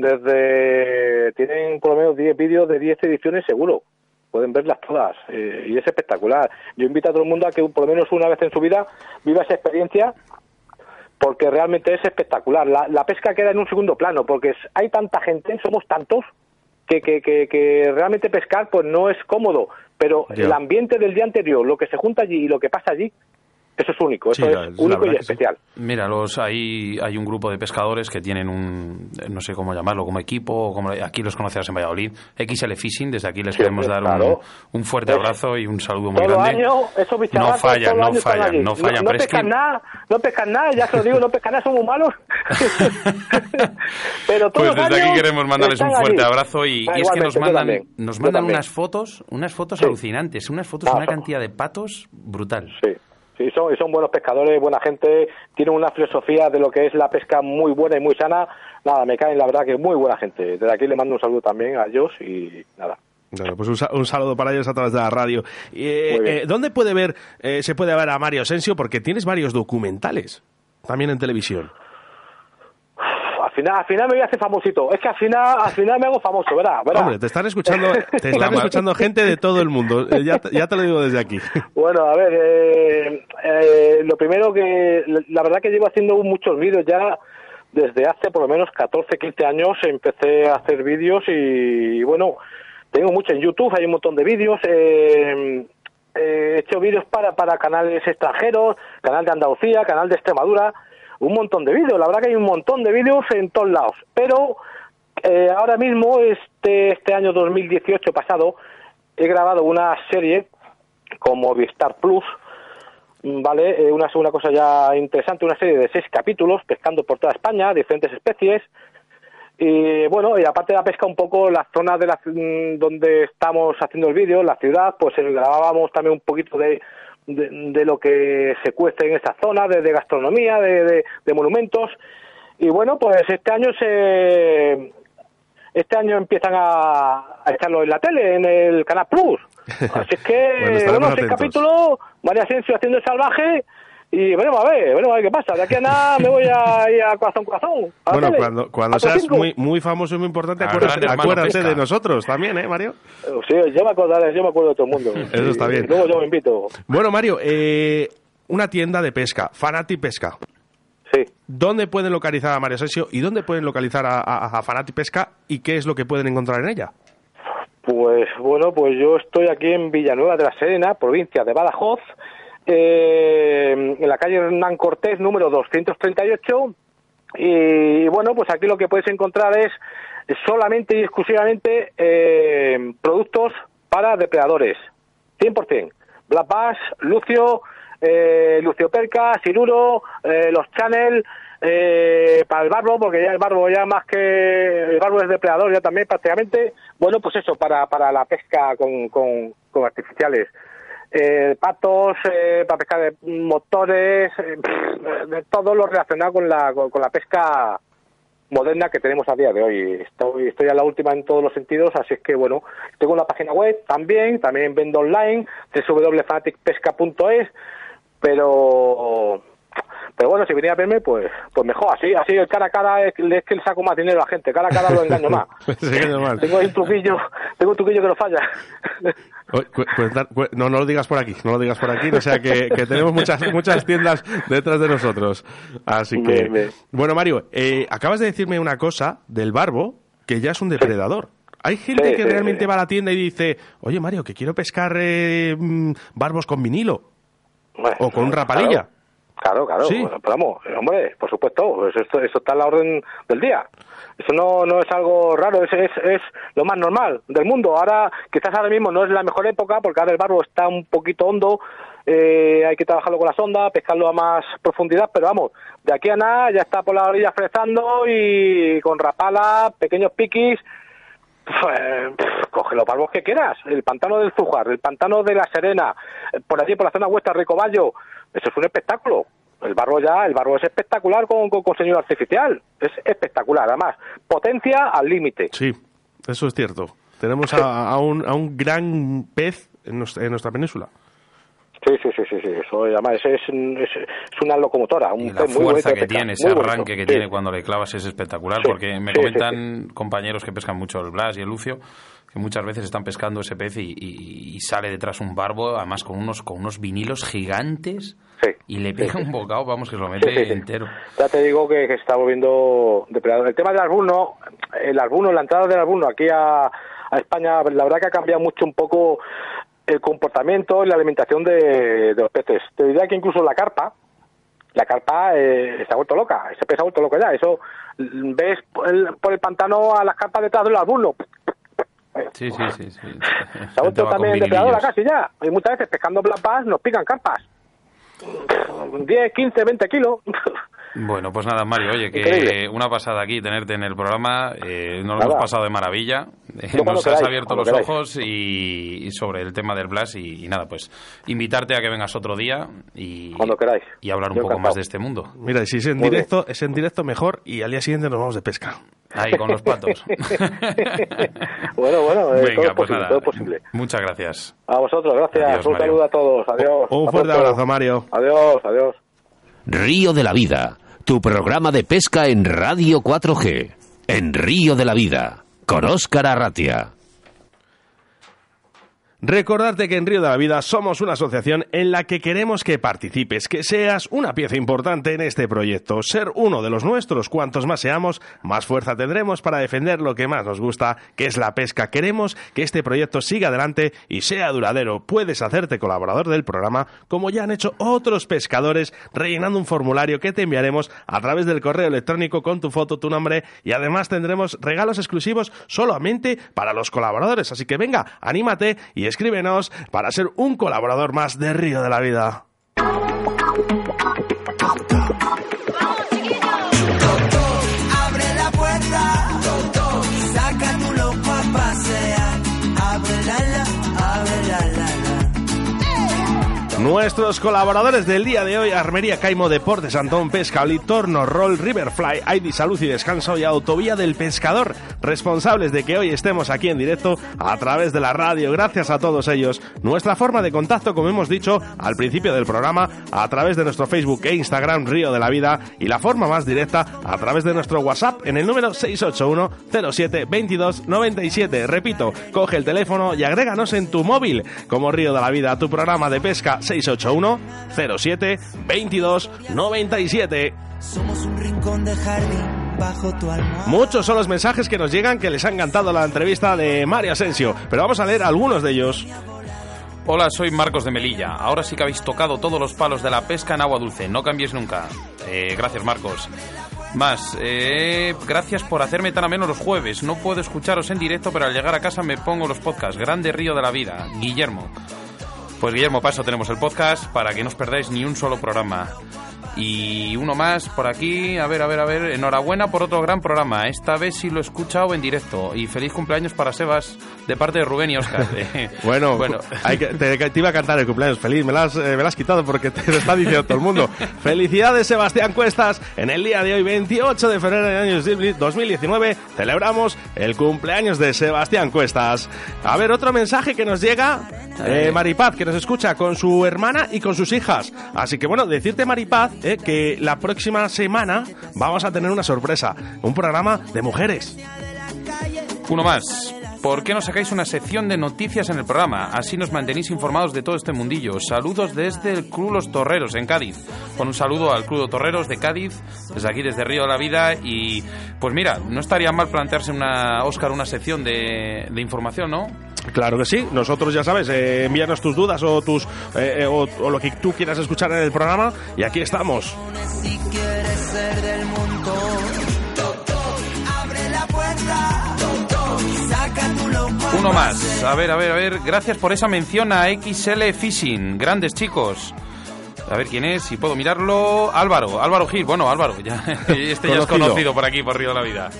desde tienen por lo menos 10 vídeos de 10 ediciones seguro. Pueden verlas todas eh, y es espectacular. Yo invito a todo el mundo a que por lo menos una vez en su vida viva esa experiencia porque realmente es espectacular. La, la pesca queda en un segundo plano porque hay tanta gente, somos tantos, que, que, que, que realmente pescar pues no es cómodo, pero el ambiente del día anterior, lo que se junta allí y lo que pasa allí, eso es único, Sí, eso la- es único y sí. especial. Mira, los, hay, hay un grupo de pescadores que tienen un, no sé cómo llamarlo, como equipo, o como, aquí los conocerás en Valladolid, XL Fishing, desde aquí les Sí, queremos dar claro. un, un fuerte abrazo y un saludo muy Todo grande. año, esos no fallan, no fallan, no fallan, No, es pescan que- nada, no pescan nada, ya se lo digo, no pescan nada, son muy malos. pero todos Pues desde los aquí años queremos mandarles un fuerte allí. abrazo y, Ah, y es que nos mandan, nos mandan unas fotos, unas fotos Sí. alucinantes, unas fotos, Ah, una sí. cantidad de patos brutal. Sí, sí, son, y son buenos pescadores, buena gente, tienen una filosofía de lo que es la pesca muy buena y muy sana. Nada, me caen, la verdad, que muy buena gente. Desde aquí le mando un saludo también a ellos y nada. Bueno, pues un, un saludo para ellos a través de la radio. Eh, eh, ¿Dónde puede ver, eh, se puede ver a Mario Asensio? Porque tienes varios documentales, también en televisión. Al final, al final me voy a hacer famosito. Es que al final, al final me hago famoso, ¿verdad? ¿verdad? Hombre, te están escuchando, te están escuchando gente de todo el mundo. Eh, ya, te- ya te lo digo desde aquí. Bueno, a ver, eh, eh, lo primero que, la verdad que llevo haciendo muchos vídeos ya desde hace por lo menos 14, 15 años empecé a hacer vídeos y, bueno, tengo mucho en YouTube, hay un montón de vídeos, eh, he hecho vídeos para, para canales extranjeros, canal de Andalucía, canal de Extremadura, un montón de vídeos, la verdad que hay un montón de vídeos en todos lados, pero eh, ahora mismo, este, este año 2018 pasado, he grabado una serie con Movistar Plus, ¿vale? Eh, una cosa ya interesante, una serie de seis capítulos, pescando por toda España, diferentes especies. Y bueno, y aparte de la pesca, un poco la zona de la, donde estamos haciendo el vídeo, la ciudad, pues eh, grabábamos también un poquito de, de, de lo que se cuece en esa zona, de, de gastronomía, de, monumentos. Y bueno, pues este año se, este año empiezan a, a echarlo en la tele, en el Canal Plus. Así que, Bueno, bueno, seis atentos. capítulos, María Asensio haciendo el salvaje, y veremos a ver, veremos a ver qué pasa. De aquí a nada me voy a ir a corazón, corazón. a Bueno, tele, cuando, cuando seas muy, muy famoso y muy importante, Al acuérdate, acuérdate de nosotros también, ¿eh, Mario? Eh, Sí, yo me acordaré, yo me acuerdo de todo el mundo. Eso está bien. Luego yo me invito. Bueno, Mario, eh, una tienda de pesca, Fanati Pesca. Sí. ¿Dónde pueden localizar a Mario Asensio y dónde pueden localizar a, a, a Fanati Pesca y qué es lo que pueden encontrar en ella? Pues bueno, pues yo estoy aquí en Villanueva de la Serena, provincia de Badajoz, eh, en la calle Hernán Cortés, número 238. Y bueno, pues aquí lo que puedes encontrar es solamente y exclusivamente eh, productos para depredadores, 100%. Black Bass, Lucio, eh, Lucio Perca, Siluro, eh, los Channel, eh, para el barbo, porque ya el barbo ya más que el barbo es depredador ya también prácticamente, bueno pues eso, para, para la pesca con, con, con artificiales. Eh, patos, eh, para pescar de motores, eh, de todo lo relacionado con la, con, con la pesca moderna que tenemos a día de hoy. Estoy, estoy a la última en todos los sentidos, así es que bueno, tengo una página web también, también vendo online, www.fanaticpesca.es, pero pero bueno, si venía a verme, pues pues mejor, así, así el cara a cara es, es que le saco más dinero a la gente, cara a cara lo engaño más. tengo ahí un truquillo, tengo un truquillo que no falla. No, no lo digas por aquí, no lo digas por aquí, o sea que, que tenemos muchas, muchas tiendas detrás de nosotros. Así que, Bien, bien. bueno, Mario, eh, acabas de decirme una cosa del barbo, que ya es un depredador. Hay gente Sí, que sí, realmente sí. va a la tienda y dice, oye Mario, que quiero pescar eh, mm, barbos con vinilo Bueno, o con un rapalilla. Claro, claro, Sí. bueno, pero vamos, hombre, por supuesto, eso, esto- eso está en la orden del día. Eso no, no es algo raro, es, es, es lo más normal del mundo. Ahora, quizás ahora mismo no es la mejor época, porque ahora el barro está un poquito hondo, eh, hay que trabajarlo con la sonda, pescarlo a más profundidad, pero vamos, de aquí a nada ya está por la orilla frezando y con rapala, pequeños piquis, pues, coge los barbos que quieras, el pantano del Zújar, el pantano de la Serena, por allí por la zona vuestra, Ricoballo, eso es un espectáculo. El barro ya, el barro es espectacular con, con, con señor artificial, es espectacular, además, potencia al límite. Sí, eso es cierto. Tenemos a, a un, a un gran pez en nuestra, en nuestra península. Sí, sí, sí, sí, sí, eso además es, es, es- es una locomotora, un Y la pez muy bonito fuerza que tiene, ese muy bonito, arranque que sí. tiene cuando le clavas es espectacular, Sí, porque me sí, sí, comentan compañeros que pescan mucho el Blas y el Lucio, que muchas veces están pescando ese pez y, y- y sale detrás un barbo, además con unos, con unos vinilos gigantes, Sí, y le sí, pega sí. un bocado, vamos, que se lo Sí, mete sí, sí. entero. Ya te digo que, que está volviendo depredador. El tema del albuno, el albuno, la entrada del albuno aquí a, a España, la verdad que ha cambiado mucho un poco el comportamiento y la alimentación de, de los peces. Te diría que incluso la carpa, la carpa eh, se ha vuelto loca, ese pez se ha vuelto loco ya. Eso ves por el, por el pantano a las carpas detrás del albuno. Sí, sí, sí. sí. Se ha Gente vuelto también depredadora casi ya. Y muchas veces pescando black bass nos pican carpas. 10, 15, 20 kilos. Bueno, pues nada, Mario, oye, que Increíble. una pasada aquí tenerte en el programa, eh, nos lo hemos pasado de maravilla, Eh, nos has queráis, abierto los queráis. ojos y, y sobre el tema del Blas y, y nada, pues invitarte a que vengas otro día y, Cuando queráis. y hablar un Yo poco encantado. más de este mundo. Mira, y si es en Muy directo, es en directo mejor y al día siguiente nos vamos de pesca. Ahí con los patos. bueno, bueno, eh, todo Venga, es pues posible, nada. todo es posible. Muchas gracias. A vosotros, gracias. Adiós, un Mario. saludo a todos. Adiós. Un fuerte abrazo, Mario. Adiós, adiós. Río de la Vida, tu programa de pesca en Radio 4G. En Río de la Vida, con Óscar Arratia. Recordarte que en Río de la Vida somos una asociación en la que queremos que participes, que seas una pieza importante en este proyecto. Ser uno de los nuestros, cuantos más seamos, más fuerza tendremos para defender lo que más nos gusta, que es la pesca. Queremos que este proyecto siga adelante y sea duradero. Puedes hacerte colaborador del programa, como ya han hecho otros pescadores, rellenando un formulario que te enviaremos a través del correo electrónico con tu foto, tu nombre y además tendremos regalos exclusivos solamente para los colaboradores. Así que venga, anímate y escríbenos para ser un colaborador más de Río de la Vida. Nuestros colaboradores del día de hoy, Armería Caimo, Deportes Antón, Pesca, Torno, Roll, Riverfly, ID Salud y Descanso y Autovía del Pescador, responsables de que hoy estemos aquí en directo a través de la radio. Gracias a todos ellos. Nuestra forma de contacto, como hemos dicho al principio del programa, a través de nuestro Facebook e Instagram Río de la Vida y la forma más directa a través de nuestro WhatsApp en el número 681 07 22 97. Repito, coge el teléfono y agréganos en tu móvil como Río de la Vida, tu programa de pesca 681 07 22 97. Somos un rincón de jardín bajo tu almohada. Muchos son los mensajes que nos llegan que les ha encantado la entrevista de Mario Asensio, pero vamos a leer algunos de ellos. Hola, soy Marcos de Melilla. Ahora sí que habéis tocado todos los palos de la pesca en agua dulce. No cambies nunca. Eh, gracias, Marcos. Más, eh, gracias por hacerme tan ameno los jueves. No puedo escucharos en directo, pero al llegar a casa me pongo los podcasts. Grande Río de la Vida. Guillermo. Pues Guillermo, para eso tenemos el podcast, para que no os perdáis ni un solo programa. Y uno más por aquí, a ver, a ver, a ver, enhorabuena por otro gran programa. Esta vez sí lo he escuchado en directo. Y feliz cumpleaños para Sebas, de parte de Rubén y Oscar. Bueno, Bueno. hay que- te, te iba a cantar el cumpleaños feliz, me lo has, eh, me lo has quitado porque te lo está diciendo todo el mundo. Felicidades, Sebastián Cuestas. En el día de hoy, 28 de febrero del año 2019, celebramos el cumpleaños de Sebastián Cuestas. A ver, otro mensaje que nos llega, eh, Maripaz, que nos escucha con su hermana y con sus hijas. Así que bueno, decirte, Maripaz, eh, que la próxima semana vamos a tener una sorpresa, un programa de mujeres. Uno más. ¿Por qué no sacáis una sección de noticias en el programa? Así nos mantenéis informados de todo este mundillo. Saludos desde el Club Los Torreros, en Cádiz. Con un saludo al Club Torreros de Cádiz, desde aquí, desde Río de la Vida. Y pues mira, no estaría mal plantearse una, Oscar, una sección de información, ¿no? Claro que sí, nosotros ya sabes, eh, envíanos tus dudas o tus eh, eh, o, o lo que tú quieras escuchar en el programa y aquí estamos. Si quieres ser del montón. Uno más. A ver, a ver, a ver. Gracias por esa mención a XL Fishing. Grandes chicos. A ver quién es, si puedo mirarlo. Álvaro, Álvaro Gil. Bueno, Álvaro, ya, este ya es Conocido. conocido por aquí, por Río de la Vida.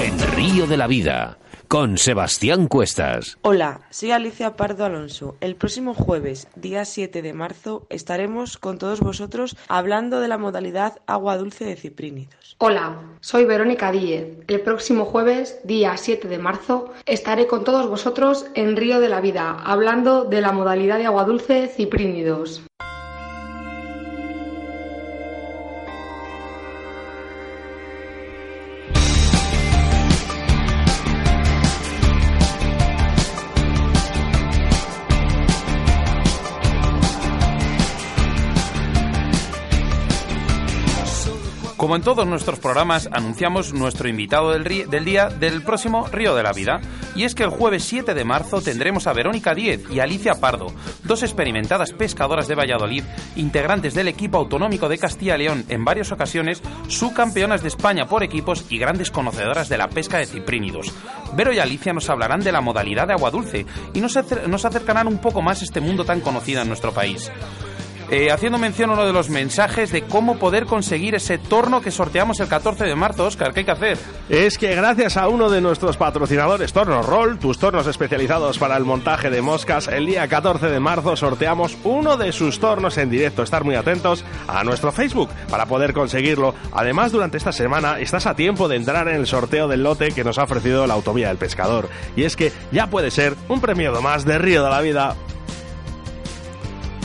En Río de la Vida, con Sebastián Cuestas. Hola, soy Alicia Pardo Alonso. El próximo jueves, día 7 de marzo, estaremos con todos vosotros hablando de la modalidad agua dulce de ciprínidos. Hola, soy Verónica Díez. El próximo jueves, día 7 de marzo, estaré con todos vosotros en Río de la Vida, hablando de la modalidad de agua dulce ciprínidos. Como en todos nuestros programas, anunciamos nuestro invitado del, día del próximo Río de la Vida. Y es que el jueves 7 de marzo tendremos a Verónica Díez y Alicia Pardo, dos experimentadas pescadoras de Valladolid, integrantes del equipo autonómico de Castilla y León en varias ocasiones, subcampeonas de España por equipos y grandes conocedoras de la pesca de ciprínidos. Vero y Alicia nos hablarán de la modalidad de agua dulce y nos, nos acercarán un poco más a este mundo tan conocido en nuestro país. Eh, haciendo mención a uno de los mensajes de cómo poder conseguir ese torno que sorteamos el 14 de marzo, Oscar, ¿qué hay que hacer? Es que gracias a uno de nuestros patrocinadores Tornos Roll, tus tornos especializados para el montaje de moscas, el día 14 de marzo sorteamos uno de sus tornos en directo. Estar muy atentos a nuestro Facebook para poder conseguirlo. Además, durante esta semana estás a tiempo de entrar en el sorteo del lote que nos ha ofrecido la Autovía del Pescador. Y es que ya puede ser un premio más de Río de la Vida.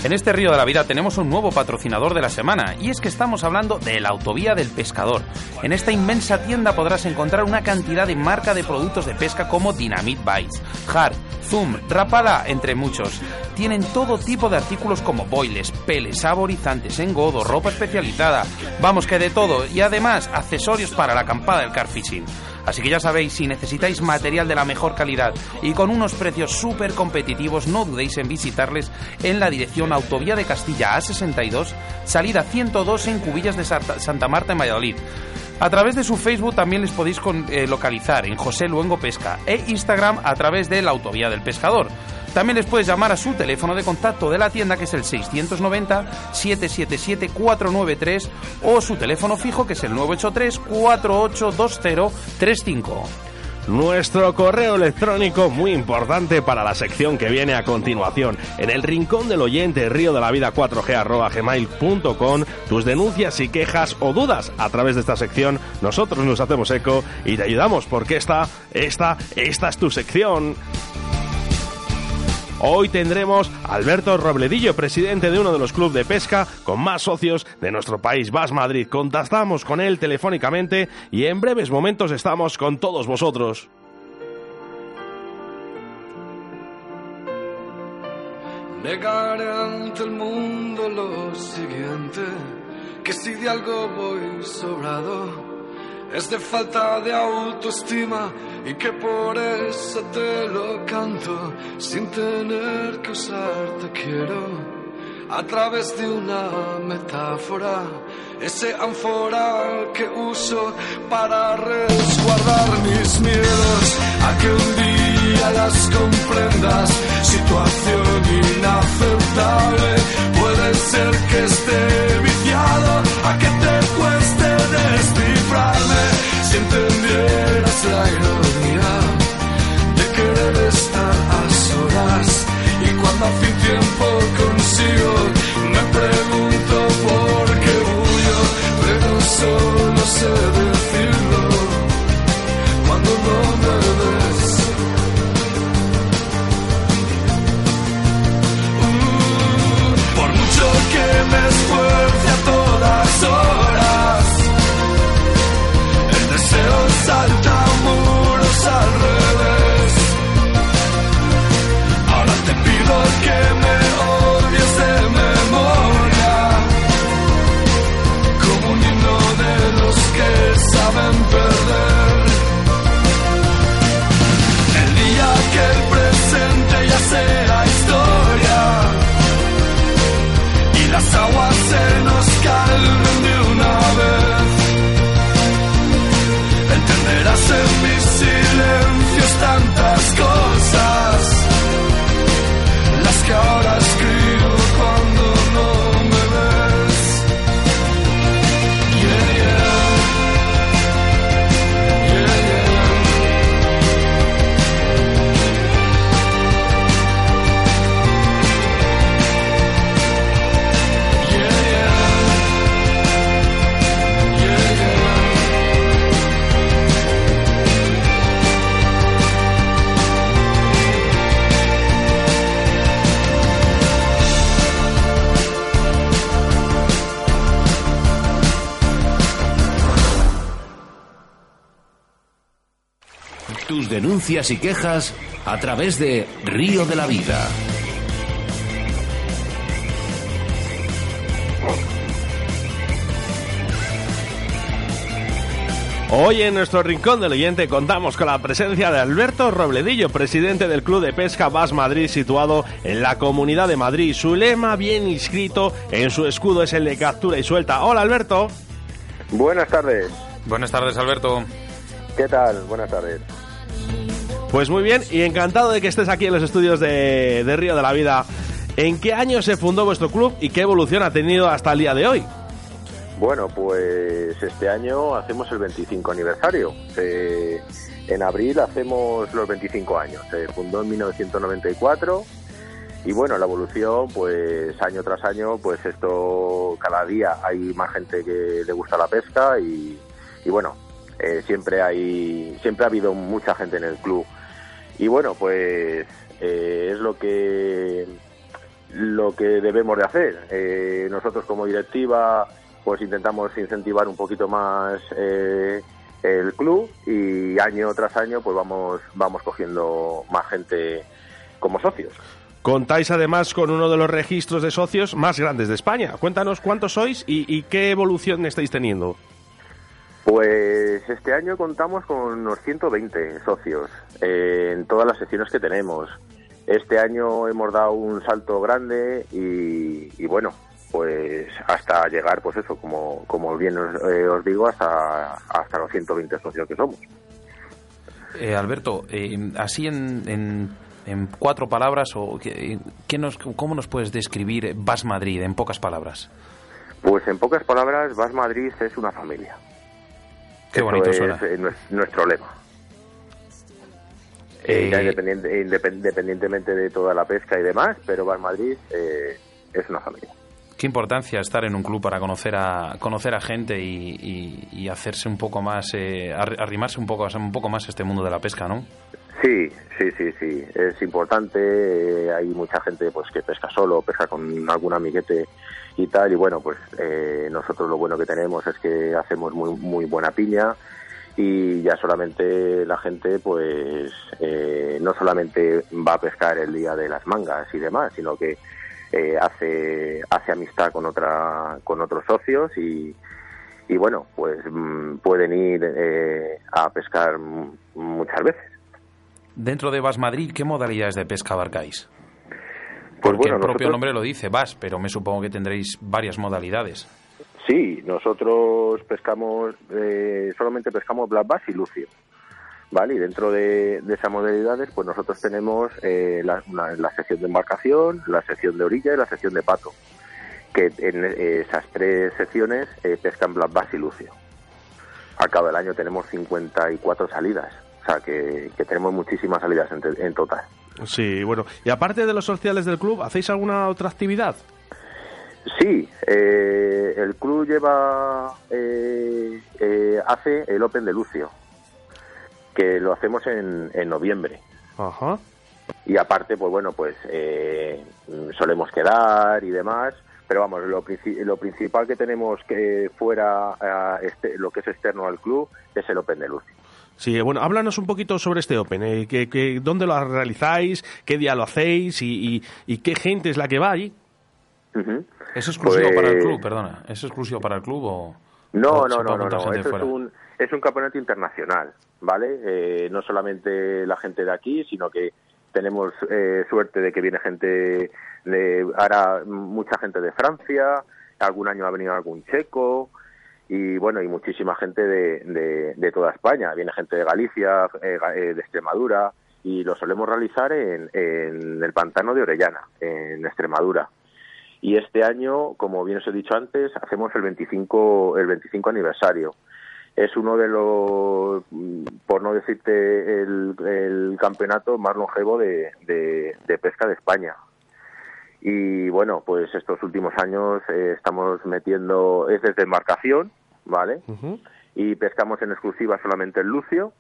En este Río de la Vida tenemos un nuevo patrocinador de la semana y es que estamos hablando de la Autovía del Pescador. En esta inmensa tienda podrás encontrar una cantidad de marca de productos de pesca como Dynamite Bites, Hard, Zoom, Rapala, entre muchos. Tienen todo tipo de artículos como boiles, peles, saborizantes, engodo, ropa especializada, vamos que de todo y además accesorios para la acampada del car fishing. Así que ya sabéis, si necesitáis material de la mejor calidad y con unos precios súper competitivos, no dudéis en visitarles en la dirección Autovía de Castilla A62, salida 102 en Cubillas de Santa Marta en Valladolid. A través de su Facebook también les podéis eh, localizar en José Luengo Pesca e Instagram a través de la Autovía del Pescador. También les puedes llamar a su teléfono de contacto de la tienda que es el 690-777-493 o su teléfono fijo que es el 983-482035. nuestro correo electrónico muy importante para la sección que viene a continuación. En el rincón del oyente río de la vida 4G arroba gmail.com, tus denuncias y quejas o dudas a través de esta sección, nosotros nos hacemos eco y te ayudamos porque esta, esta, esta es tu sección. Hoy tendremos a Alberto Robledillo, presidente de uno de los clubes de pesca con más socios de nuestro país, Vas Madrid. Contactamos con él telefónicamente y en breves momentos estamos con todos vosotros. Negaré ante el mundo lo siguiente, que si de algo voy sobrado es de falta de autoestima y que por eso te lo canto sin tener que usar te quiero. A través de una metáfora ese ánfora que uso para resguardar mis miedos. A que un día las comprendas situación inaceptable. Puede ser que esté viciado a que te si entendieras la ironía de querer estar a solas. Y cuando hace tiempo consigo me pregunto por denuncias y quejas a través de Río de la Vida. Hoy en nuestro rincón del oyente contamos con la presencia de Alberto Robledillo, presidente del Club de Pesca Bas Madrid, situado en la Comunidad de Madrid. Su lema, bien inscrito en su escudo, es el de captura y suelta. Hola, Alberto. Buenas tardes. Buenas tardes, Alberto. ¿Qué tal? Buenas tardes. Pues muy bien, y encantado de que estés aquí en los estudios de, de Río de la Vida. ¿En qué año se fundó vuestro club y qué evolución ha tenido hasta el día de hoy? Bueno, pues este año hacemos el 25 aniversario. En abril hacemos los 25 años. Se fundó en 1994 y bueno, la evolución, pues año tras año, pues esto cada día hay más gente que le gusta la pesca y, y bueno, eh, siempre hay, siempre ha habido mucha gente en el club y bueno, pues eh, es lo que lo que debemos de hacer. Eh, nosotros como directiva pues intentamos incentivar un poquito más eh, el club y año tras año pues vamos vamos cogiendo más gente como socios. Contáis además con uno de los registros de socios más grandes de España. Cuéntanos cuántos sois y, y qué evolución estáis teniendo. Pues este año contamos con unos 120 socios eh, en todas las secciones que tenemos. Este año hemos dado un salto grande y, y bueno, pues hasta llegar, pues eso, como, como bien os, eh, os digo, hasta, hasta los 120 socios que somos. Eh, Alberto, así en, en, en cuatro palabras, o ¿qué, qué nos, ¿cómo nos puedes describir Vas Madrid en pocas palabras? Pues en pocas palabras, Vas Madrid es una familia. Qué Eso bonito es suena. eh, nues- nuestro lema. eh, ya independiente- independ- independientemente de toda la pesca y demás, pero Bar Madrid eh, es una familia. Qué importancia estar en un club para conocer a conocer a gente y, y- y hacerse un poco más, eh, arri- arrimarse un poco, un poco más a este mundo de la pesca, ¿no? Sí, sí, sí, sí, es importante. eh, hay mucha gente pues que pesca solo, pesca con algún amiguete y tal. Y bueno, pues eh, nosotros lo bueno que tenemos es que hacemos muy, muy buena piña y ya solamente la gente pues eh, no solamente va a pescar el día de las mangas y demás, sino que eh, hace hace amistad con otra con otros socios y y bueno pues mm, pueden ir a pescar muchas veces. Dentro de Vas Madrid, ¿qué modalidades de pesca abarcáis? Pues Porque bueno, el propio nosotros- nombre lo dice, Vas, pero me supongo que tendréis varias modalidades. Sí, nosotros pescamos, eh, solamente pescamos black bass y lucio. ¿Vale? Y dentro de, de esas modalidades, pues nosotros tenemos eh, la, una- la sección de embarcación, la sección de orilla y la sección de pato. Que en eh, esas tres secciones eh, pescan black bass y lucio. Al cabo del año tenemos 54 salidas. O sea, que, que tenemos muchísimas salidas en, te- en total. Sí, bueno. Y aparte de los sociales del club, ¿hacéis alguna otra actividad? Sí, eh, el club lleva, eh, eh, hace el Open de Lucio, que lo hacemos en, en noviembre. Ajá. Y aparte, pues bueno, pues eh, solemos quedar y demás, pero vamos, lo, lo principal que tenemos que fuera, este, lo que es externo al club, es el Open de Lucio. Sí, bueno, háblanos un poquito sobre este Open. eh, que, que- ¿Dónde lo realizáis? ¿Qué día lo hacéis? Y, y- y qué gente es la que va allí? ¿Es exclusivo para el Pues- club, perdona? ¿Es exclusivo para el club o...? No, o no, no, no, Eso es un, es un campeonato internacional, ¿vale? Eh, no solamente la gente de aquí, sino que tenemos eh, suerte de que viene gente de, ahora mucha gente de Francia, algún año ha venido algún checo y bueno, y muchísima gente de, de, toda España. Viene gente de Galicia, eh, eh, de Extremadura y lo solemos realizar en, en el pantano de Orellana, en Extremadura. Y este año, como bien os he dicho antes, hacemos el 25, el 25 aniversario. Es uno de los, mm, por no decirte, el, campeonato más longevo de, de- de pesca de España. Y bueno, pues estos últimos años eh, estamos metiendo, es desde embarcación, ¿vale? Y pescamos en exclusiva solamente el lucio.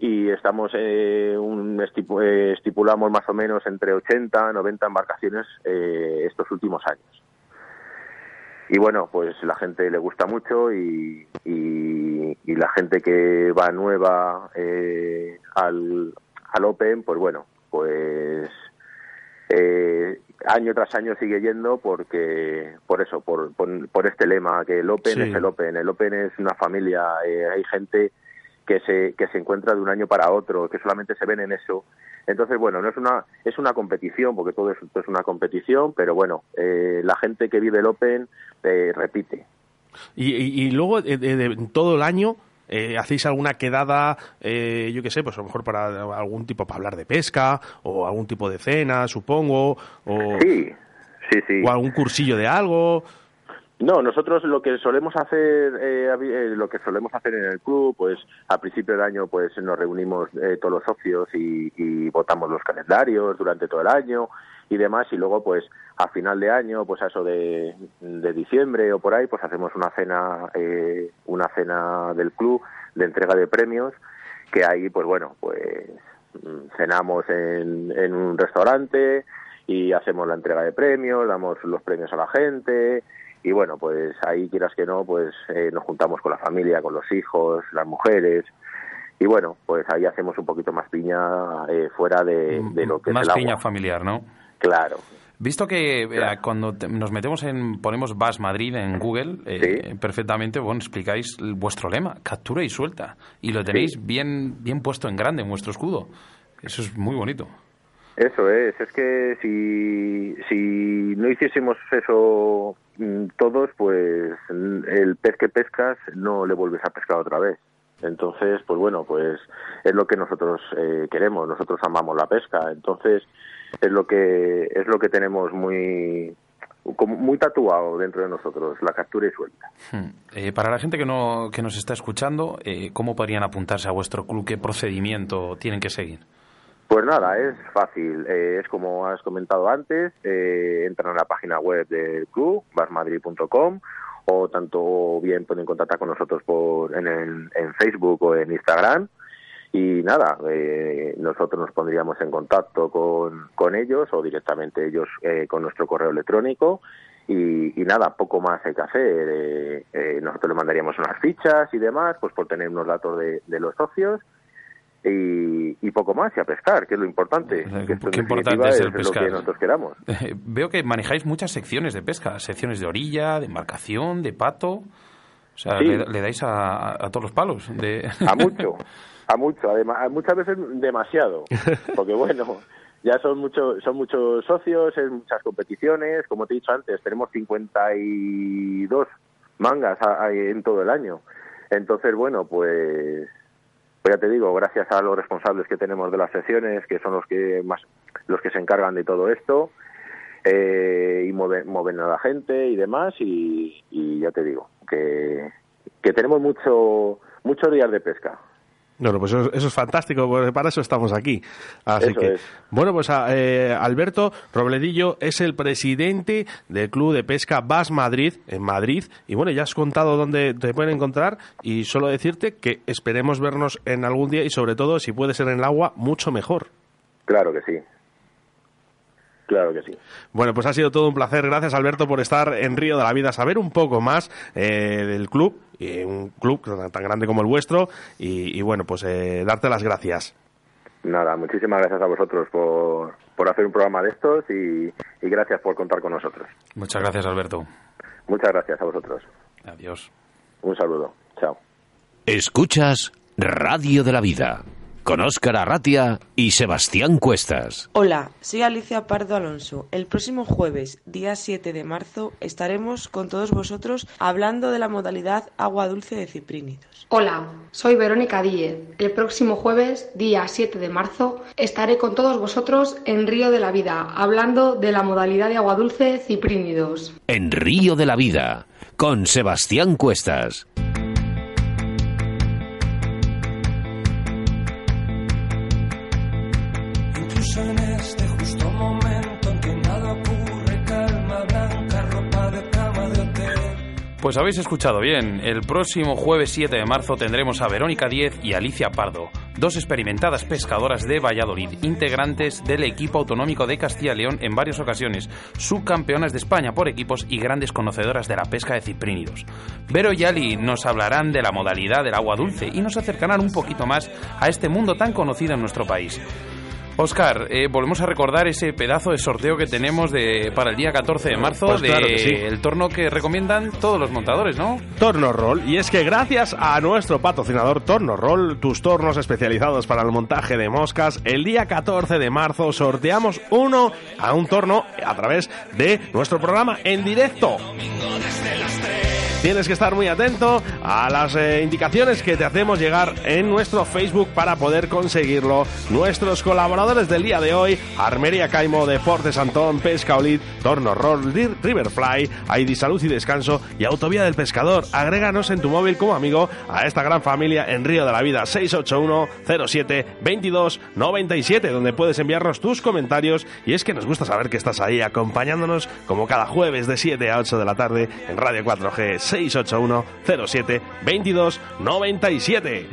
Y estamos eh, un estipu- eh, estipulamos más o menos entre 80 90 embarcaciones eh, estos últimos años. Y bueno pues la gente le gusta mucho y, y, y la gente que va nueva eh, al, al Open pues bueno pues eh, año tras año sigue yendo porque por eso por, por, por este lema que el Open Sí. es el Open. El Open es una familia eh, hay gente que se que se encuentra de un año para otro que solamente se ven en eso. Entonces bueno no es una es una competición porque todo esto es una competición pero bueno eh, la gente que vive el Open eh, repite. Y, y- y luego, eh, de, de- todo el año, eh, ¿hacéis alguna quedada, eh, yo qué sé, pues a lo mejor para algún tipo, para hablar de pesca, o algún tipo de cena, supongo, o, sí sí sí o algún cursillo de algo? No, nosotros lo que solemos hacer, eh, eh, lo que solemos hacer en el club, pues a principio de año, pues nos reunimos eh, todos los socios y, y votamos los calendarios durante todo el año y demás, y luego, pues a final de año, pues a eso de, de diciembre o por ahí, pues hacemos una cena, eh, una cena del club de entrega de premios, que ahí, pues bueno, pues mm, cenamos en, en un restaurante y hacemos la entrega de premios, damos los premios a la gente y bueno, pues ahí quieras que no, pues eh, nos juntamos con la familia, con los hijos, las mujeres y bueno, pues ahí hacemos un poquito más piña eh, fuera de, de lo que Más es el piña familiar, ¿no? Claro. Visto que eh, cuando te- nos metemos en, ponemos Vas Madrid en Google, eh, perfectamente, bueno, explicáis vuestro lema, captura y suelta. Y lo tenéis bien, bien puesto en grande en vuestro escudo. Eso es muy bonito. Eso es, es que si, si no hiciésemos eso mm, todos, pues mm, el pez que pescas no le vuelves a pescar otra vez. Entonces, pues bueno, pues es lo que nosotros eh, queremos, nosotros amamos la pesca, entonces es lo que es lo que tenemos muy como muy tatuado dentro de nosotros, la captura y suelta. Hmm. Eh, para la gente que, no, que nos está escuchando, eh, ¿cómo podrían apuntarse a vuestro club? ¿Qué procedimiento tienen que seguir? Pues nada, es fácil. Eh, es como has comentado antes, entran a la página web del club, basmadrid.com, o tanto bien pueden contactar con nosotros por, en, el- en Facebook o en Instagram. Y nada, eh, nosotros nos pondríamos en contacto con, con ellos o directamente ellos eh, con nuestro correo electrónico. Y, y nada, poco más hay que hacer. Eh, eh, nosotros le mandaríamos unas fichas y demás, pues por tener unos datos de, de los socios y, y poco más, y a pescar, que es lo importante. Que esto, qué importante es el lo pescar. que nosotros queramos. Eh, Veo que manejáis muchas secciones de pesca, secciones de orilla, de embarcación, de pato. O sea, Sí. le, le dais a, a todos los palos. De... A mucho, a mucho, además, muchas veces demasiado, porque bueno, ya son muchos son muchos socios, es muchas competiciones, como te he dicho antes, tenemos 52 mangas a- a- en todo el año. Entonces, bueno, pues pues ya te digo, gracias a los responsables que tenemos de las sesiones, que son los que más los que se encargan de todo esto, eh, y mueven, mueven a la gente y demás, y, y ya te digo, que, que tenemos mucho muchos días de pesca. Bueno, pues eso, eso es fantástico, porque para eso estamos aquí. Así Eso que, es. bueno, pues a- eh, Alberto Robledillo es el presidente del Club de Pesca Bas Madrid, en Madrid. Y bueno, ya has contado dónde te pueden encontrar y solo decirte que esperemos vernos en algún día y sobre todo, si puede ser en el agua, mucho mejor. Claro que sí. Claro que sí. Bueno, pues ha sido todo un placer. Gracias, Alberto, por estar en Río de la Vida, saber un poco más eh, del club, y un club tan- tan grande como el vuestro, y, y bueno, pues eh, darte las gracias. Nada, muchísimas gracias a vosotros por, por hacer un programa de estos y, y gracias por contar con nosotros. Muchas gracias, Alberto. Muchas gracias a vosotros. Adiós. Un saludo. Chao. Escuchas Radio de la Vida con Óscar Arratia y Sebastián Cuestas. Hola, soy Alicia Pardo Alonso. El próximo jueves, día 7 de marzo, estaremos con todos vosotros hablando de la modalidad agua dulce de ciprínidos. Hola, soy Verónica Díez. El próximo jueves, día 7 de marzo, estaré con todos vosotros en Río de la Vida, hablando de la modalidad de agua dulce ciprínidos. En Río de la Vida con Sebastián Cuestas. Pues habéis escuchado bien. El próximo jueves 7 de marzo tendremos a Verónica Diez y Alicia Pardo, dos experimentadas pescadoras de Valladolid, integrantes del equipo autonómico de Castilla y León en varias ocasiones, subcampeonas de España por equipos y grandes conocedoras de la pesca de ciprínidos. Vero y Ali nos hablarán de la modalidad del agua dulce y nos acercarán un poquito más a este mundo tan conocido en nuestro país. Oscar, eh, volvemos a recordar ese pedazo de sorteo que tenemos de, para el día 14 de marzo Pues del claro que sí. torno que recomiendan todos los montadores, ¿no? Torno Roll. Y es que gracias a nuestro patrocinador Torno Roll, tus tornos especializados para el montaje de moscas, el día 14 de marzo sorteamos uno a un torno a través de nuestro programa en directo. Tienes que estar muy atento a las eh, indicaciones que te hacemos llegar en nuestro Facebook para poder conseguirlo. Nuestros colaboradores del día de hoy, Armería Caimo, Deportes Antón, Pesca Olid, Torno Roll, Ri- Riverfly, ID Salud y Descanso y Autovía del Pescador. Agréganos en tu móvil como amigo a esta gran familia en Río de la Vida 681 07 22 97 donde puedes enviarnos tus comentarios y es que nos gusta saber que estás ahí acompañándonos como cada jueves de 7 a 8 de la tarde en Radio 4G 681 07 22 97.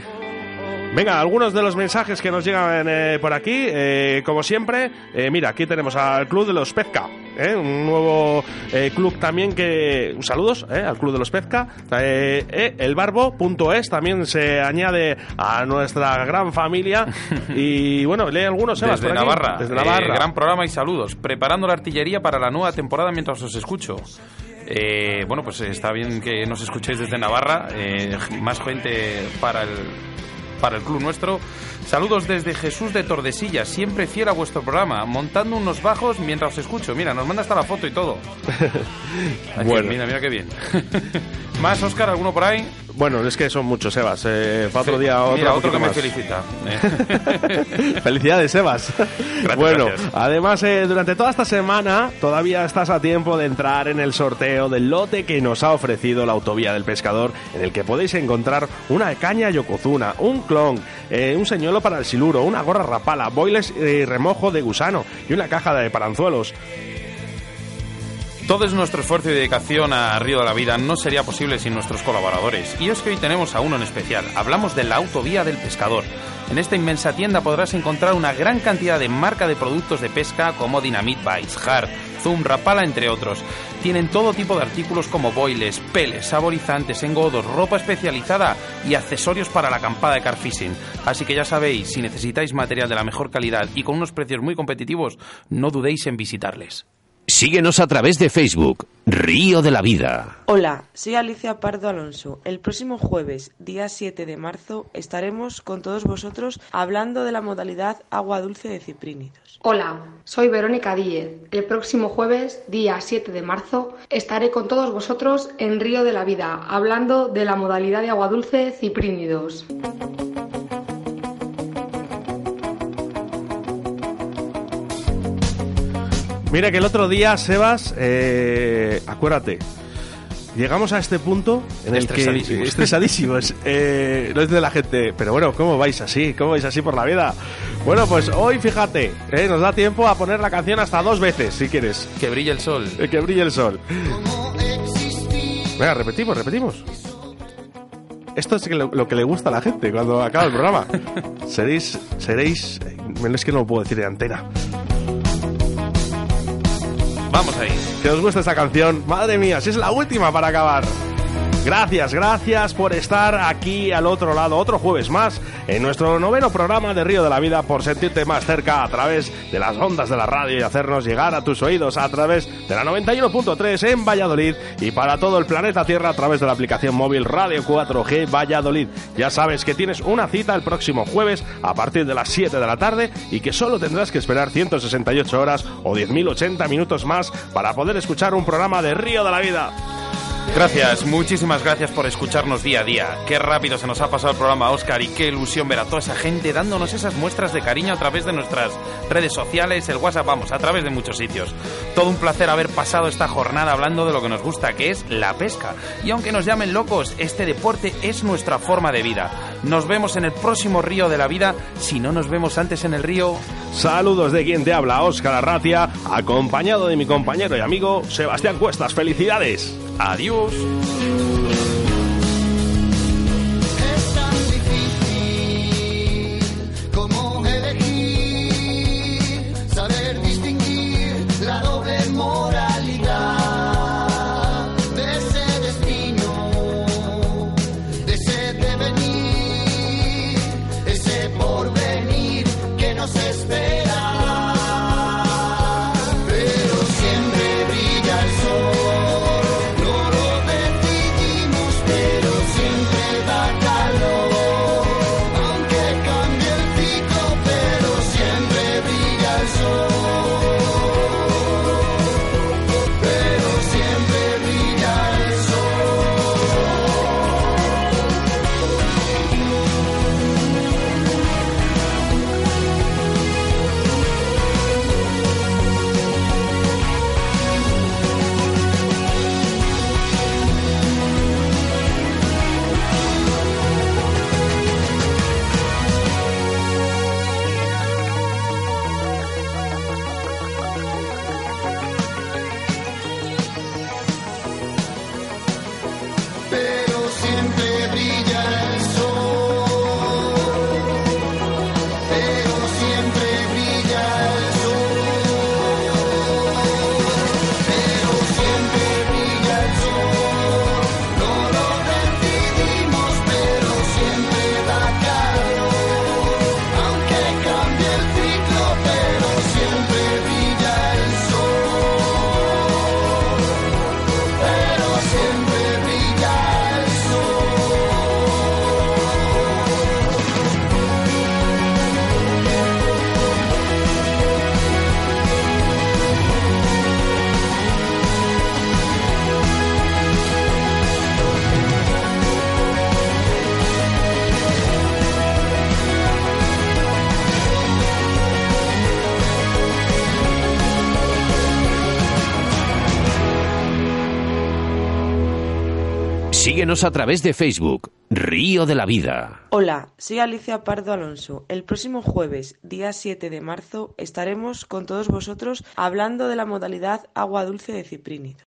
Venga, algunos de los mensajes que nos llegan eh, por aquí, eh, como siempre, eh, mira, aquí tenemos al Club de los Pezca, eh, un nuevo eh, club también que... Saludos eh, al Club de los Pezca. Eh, eh, el Barbo.es también se añade a nuestra gran familia. Y bueno, lee algunos, Sebas, Desde por aquí. Navarra. Desde Navarra. gran programa y saludos. Preparando la artillería para la nueva temporada mientras os escucho. Eh, bueno, pues está bien que nos escuchéis desde Navarra. eh, más gente para el, para el club nuestro. Saludos desde Jesús de Tordesillas, siempre fiel a vuestro programa, montando unos bajos mientras os escucho. Mira, nos manda hasta la foto y todo. Bueno. Mira, mira qué bien. ¿Más, Oscar? ¿Alguno por ahí? Bueno, es que son muchos, Sebas. Eh, para otro Sí. día otro, Mira, otro que poquito me más. felicita. Felicidades, Sebas. Gracias, bueno, gracias. además, eh, durante toda esta semana todavía estás a tiempo de entrar en el sorteo del lote que nos ha ofrecido la Autovía del Pescador, en el que podéis encontrar una caña yokozuna, un clon, eh, un señuelo para el siluro, una gorra rapala, boiles y remojo de gusano y una caja de paranzuelos. Todo es nuestro esfuerzo y dedicación a Río de la Vida no sería posible sin nuestros colaboradores. Y es que hoy tenemos a uno en especial. Hablamos de la Autovía del Pescador. En esta inmensa tienda podrás encontrar una gran cantidad de marca de productos de pesca como Dynamite Bites, Har, Zoom, Rapala, entre otros. Tienen todo tipo de artículos como boiles, peles, saborizantes, engodos, ropa especializada y accesorios para la acampada de car fishing. Así que ya sabéis, si necesitáis material de la mejor calidad y con unos precios muy competitivos, no dudéis en visitarles. Síguenos a través de Facebook, Río de la Vida. Hola, soy Alicia Pardo Alonso. El próximo jueves, día 7 de marzo, estaremos con todos vosotros hablando de la modalidad agua dulce de ciprínidos. Hola, soy Verónica Díez. El próximo jueves, día 7 de marzo, estaré con todos vosotros en Río de la Vida, hablando de la modalidad de agua dulce ciprínidos. Mira que el otro día, Sebas, eh, acuérdate, llegamos a este punto en el que Estresadísimos. eh, no es de la gente, pero bueno, ¿cómo vais así? ¿Cómo vais así por la vida? Bueno, pues hoy fíjate, eh, nos da tiempo a poner la canción hasta dos veces, si quieres. Que brille el sol. Eh, que brille el sol. Venga, repetimos, repetimos. Esto es lo, lo que le gusta a la gente cuando acaba el programa. seréis, seréis, eh, es que no lo puedo decir de antena. Vamos ahí. Que os guste esta canción. Madre mía, si es la última para acabar. Gracias, gracias por estar aquí al otro lado, otro jueves más, en nuestro noveno programa de Río de la Vida, por sentirte más cerca a través de las ondas de la radio y hacernos llegar a tus oídos a través de la 91.3 en Valladolid y para todo el planeta Tierra a través de la aplicación móvil Radio 4G Valladolid. Ya sabes que tienes una cita el próximo jueves a partir de las 7 de la tarde y que solo tendrás que esperar 168 horas o 10.080 minutos más para poder escuchar un programa de Río de la Vida. Gracias, muchísimas gracias por escucharnos día a día. Qué rápido se nos ha pasado el programa, Oscar, y qué ilusión ver a toda esa gente dándonos esas muestras de cariño a través de nuestras redes sociales, el WhatsApp, vamos, a través de muchos sitios. Todo un placer haber pasado esta jornada hablando de lo que nos gusta, que es la pesca. Y aunque nos llamen locos, este deporte es nuestra forma de vida. Nos vemos en el próximo Río de la Vida. Si no nos vemos antes en el río, Saludos de quien te habla, Óscar Arratia, acompañado de mi compañero y amigo Sebastián Cuestas. ¡Felicidades! adiós. Es A través de Facebook, Río de la Vida. Hola, soy Alicia Pardo Alonso. El próximo jueves, día 7 de marzo, estaremos con todos vosotros hablando de la modalidad agua dulce de Ciprínido.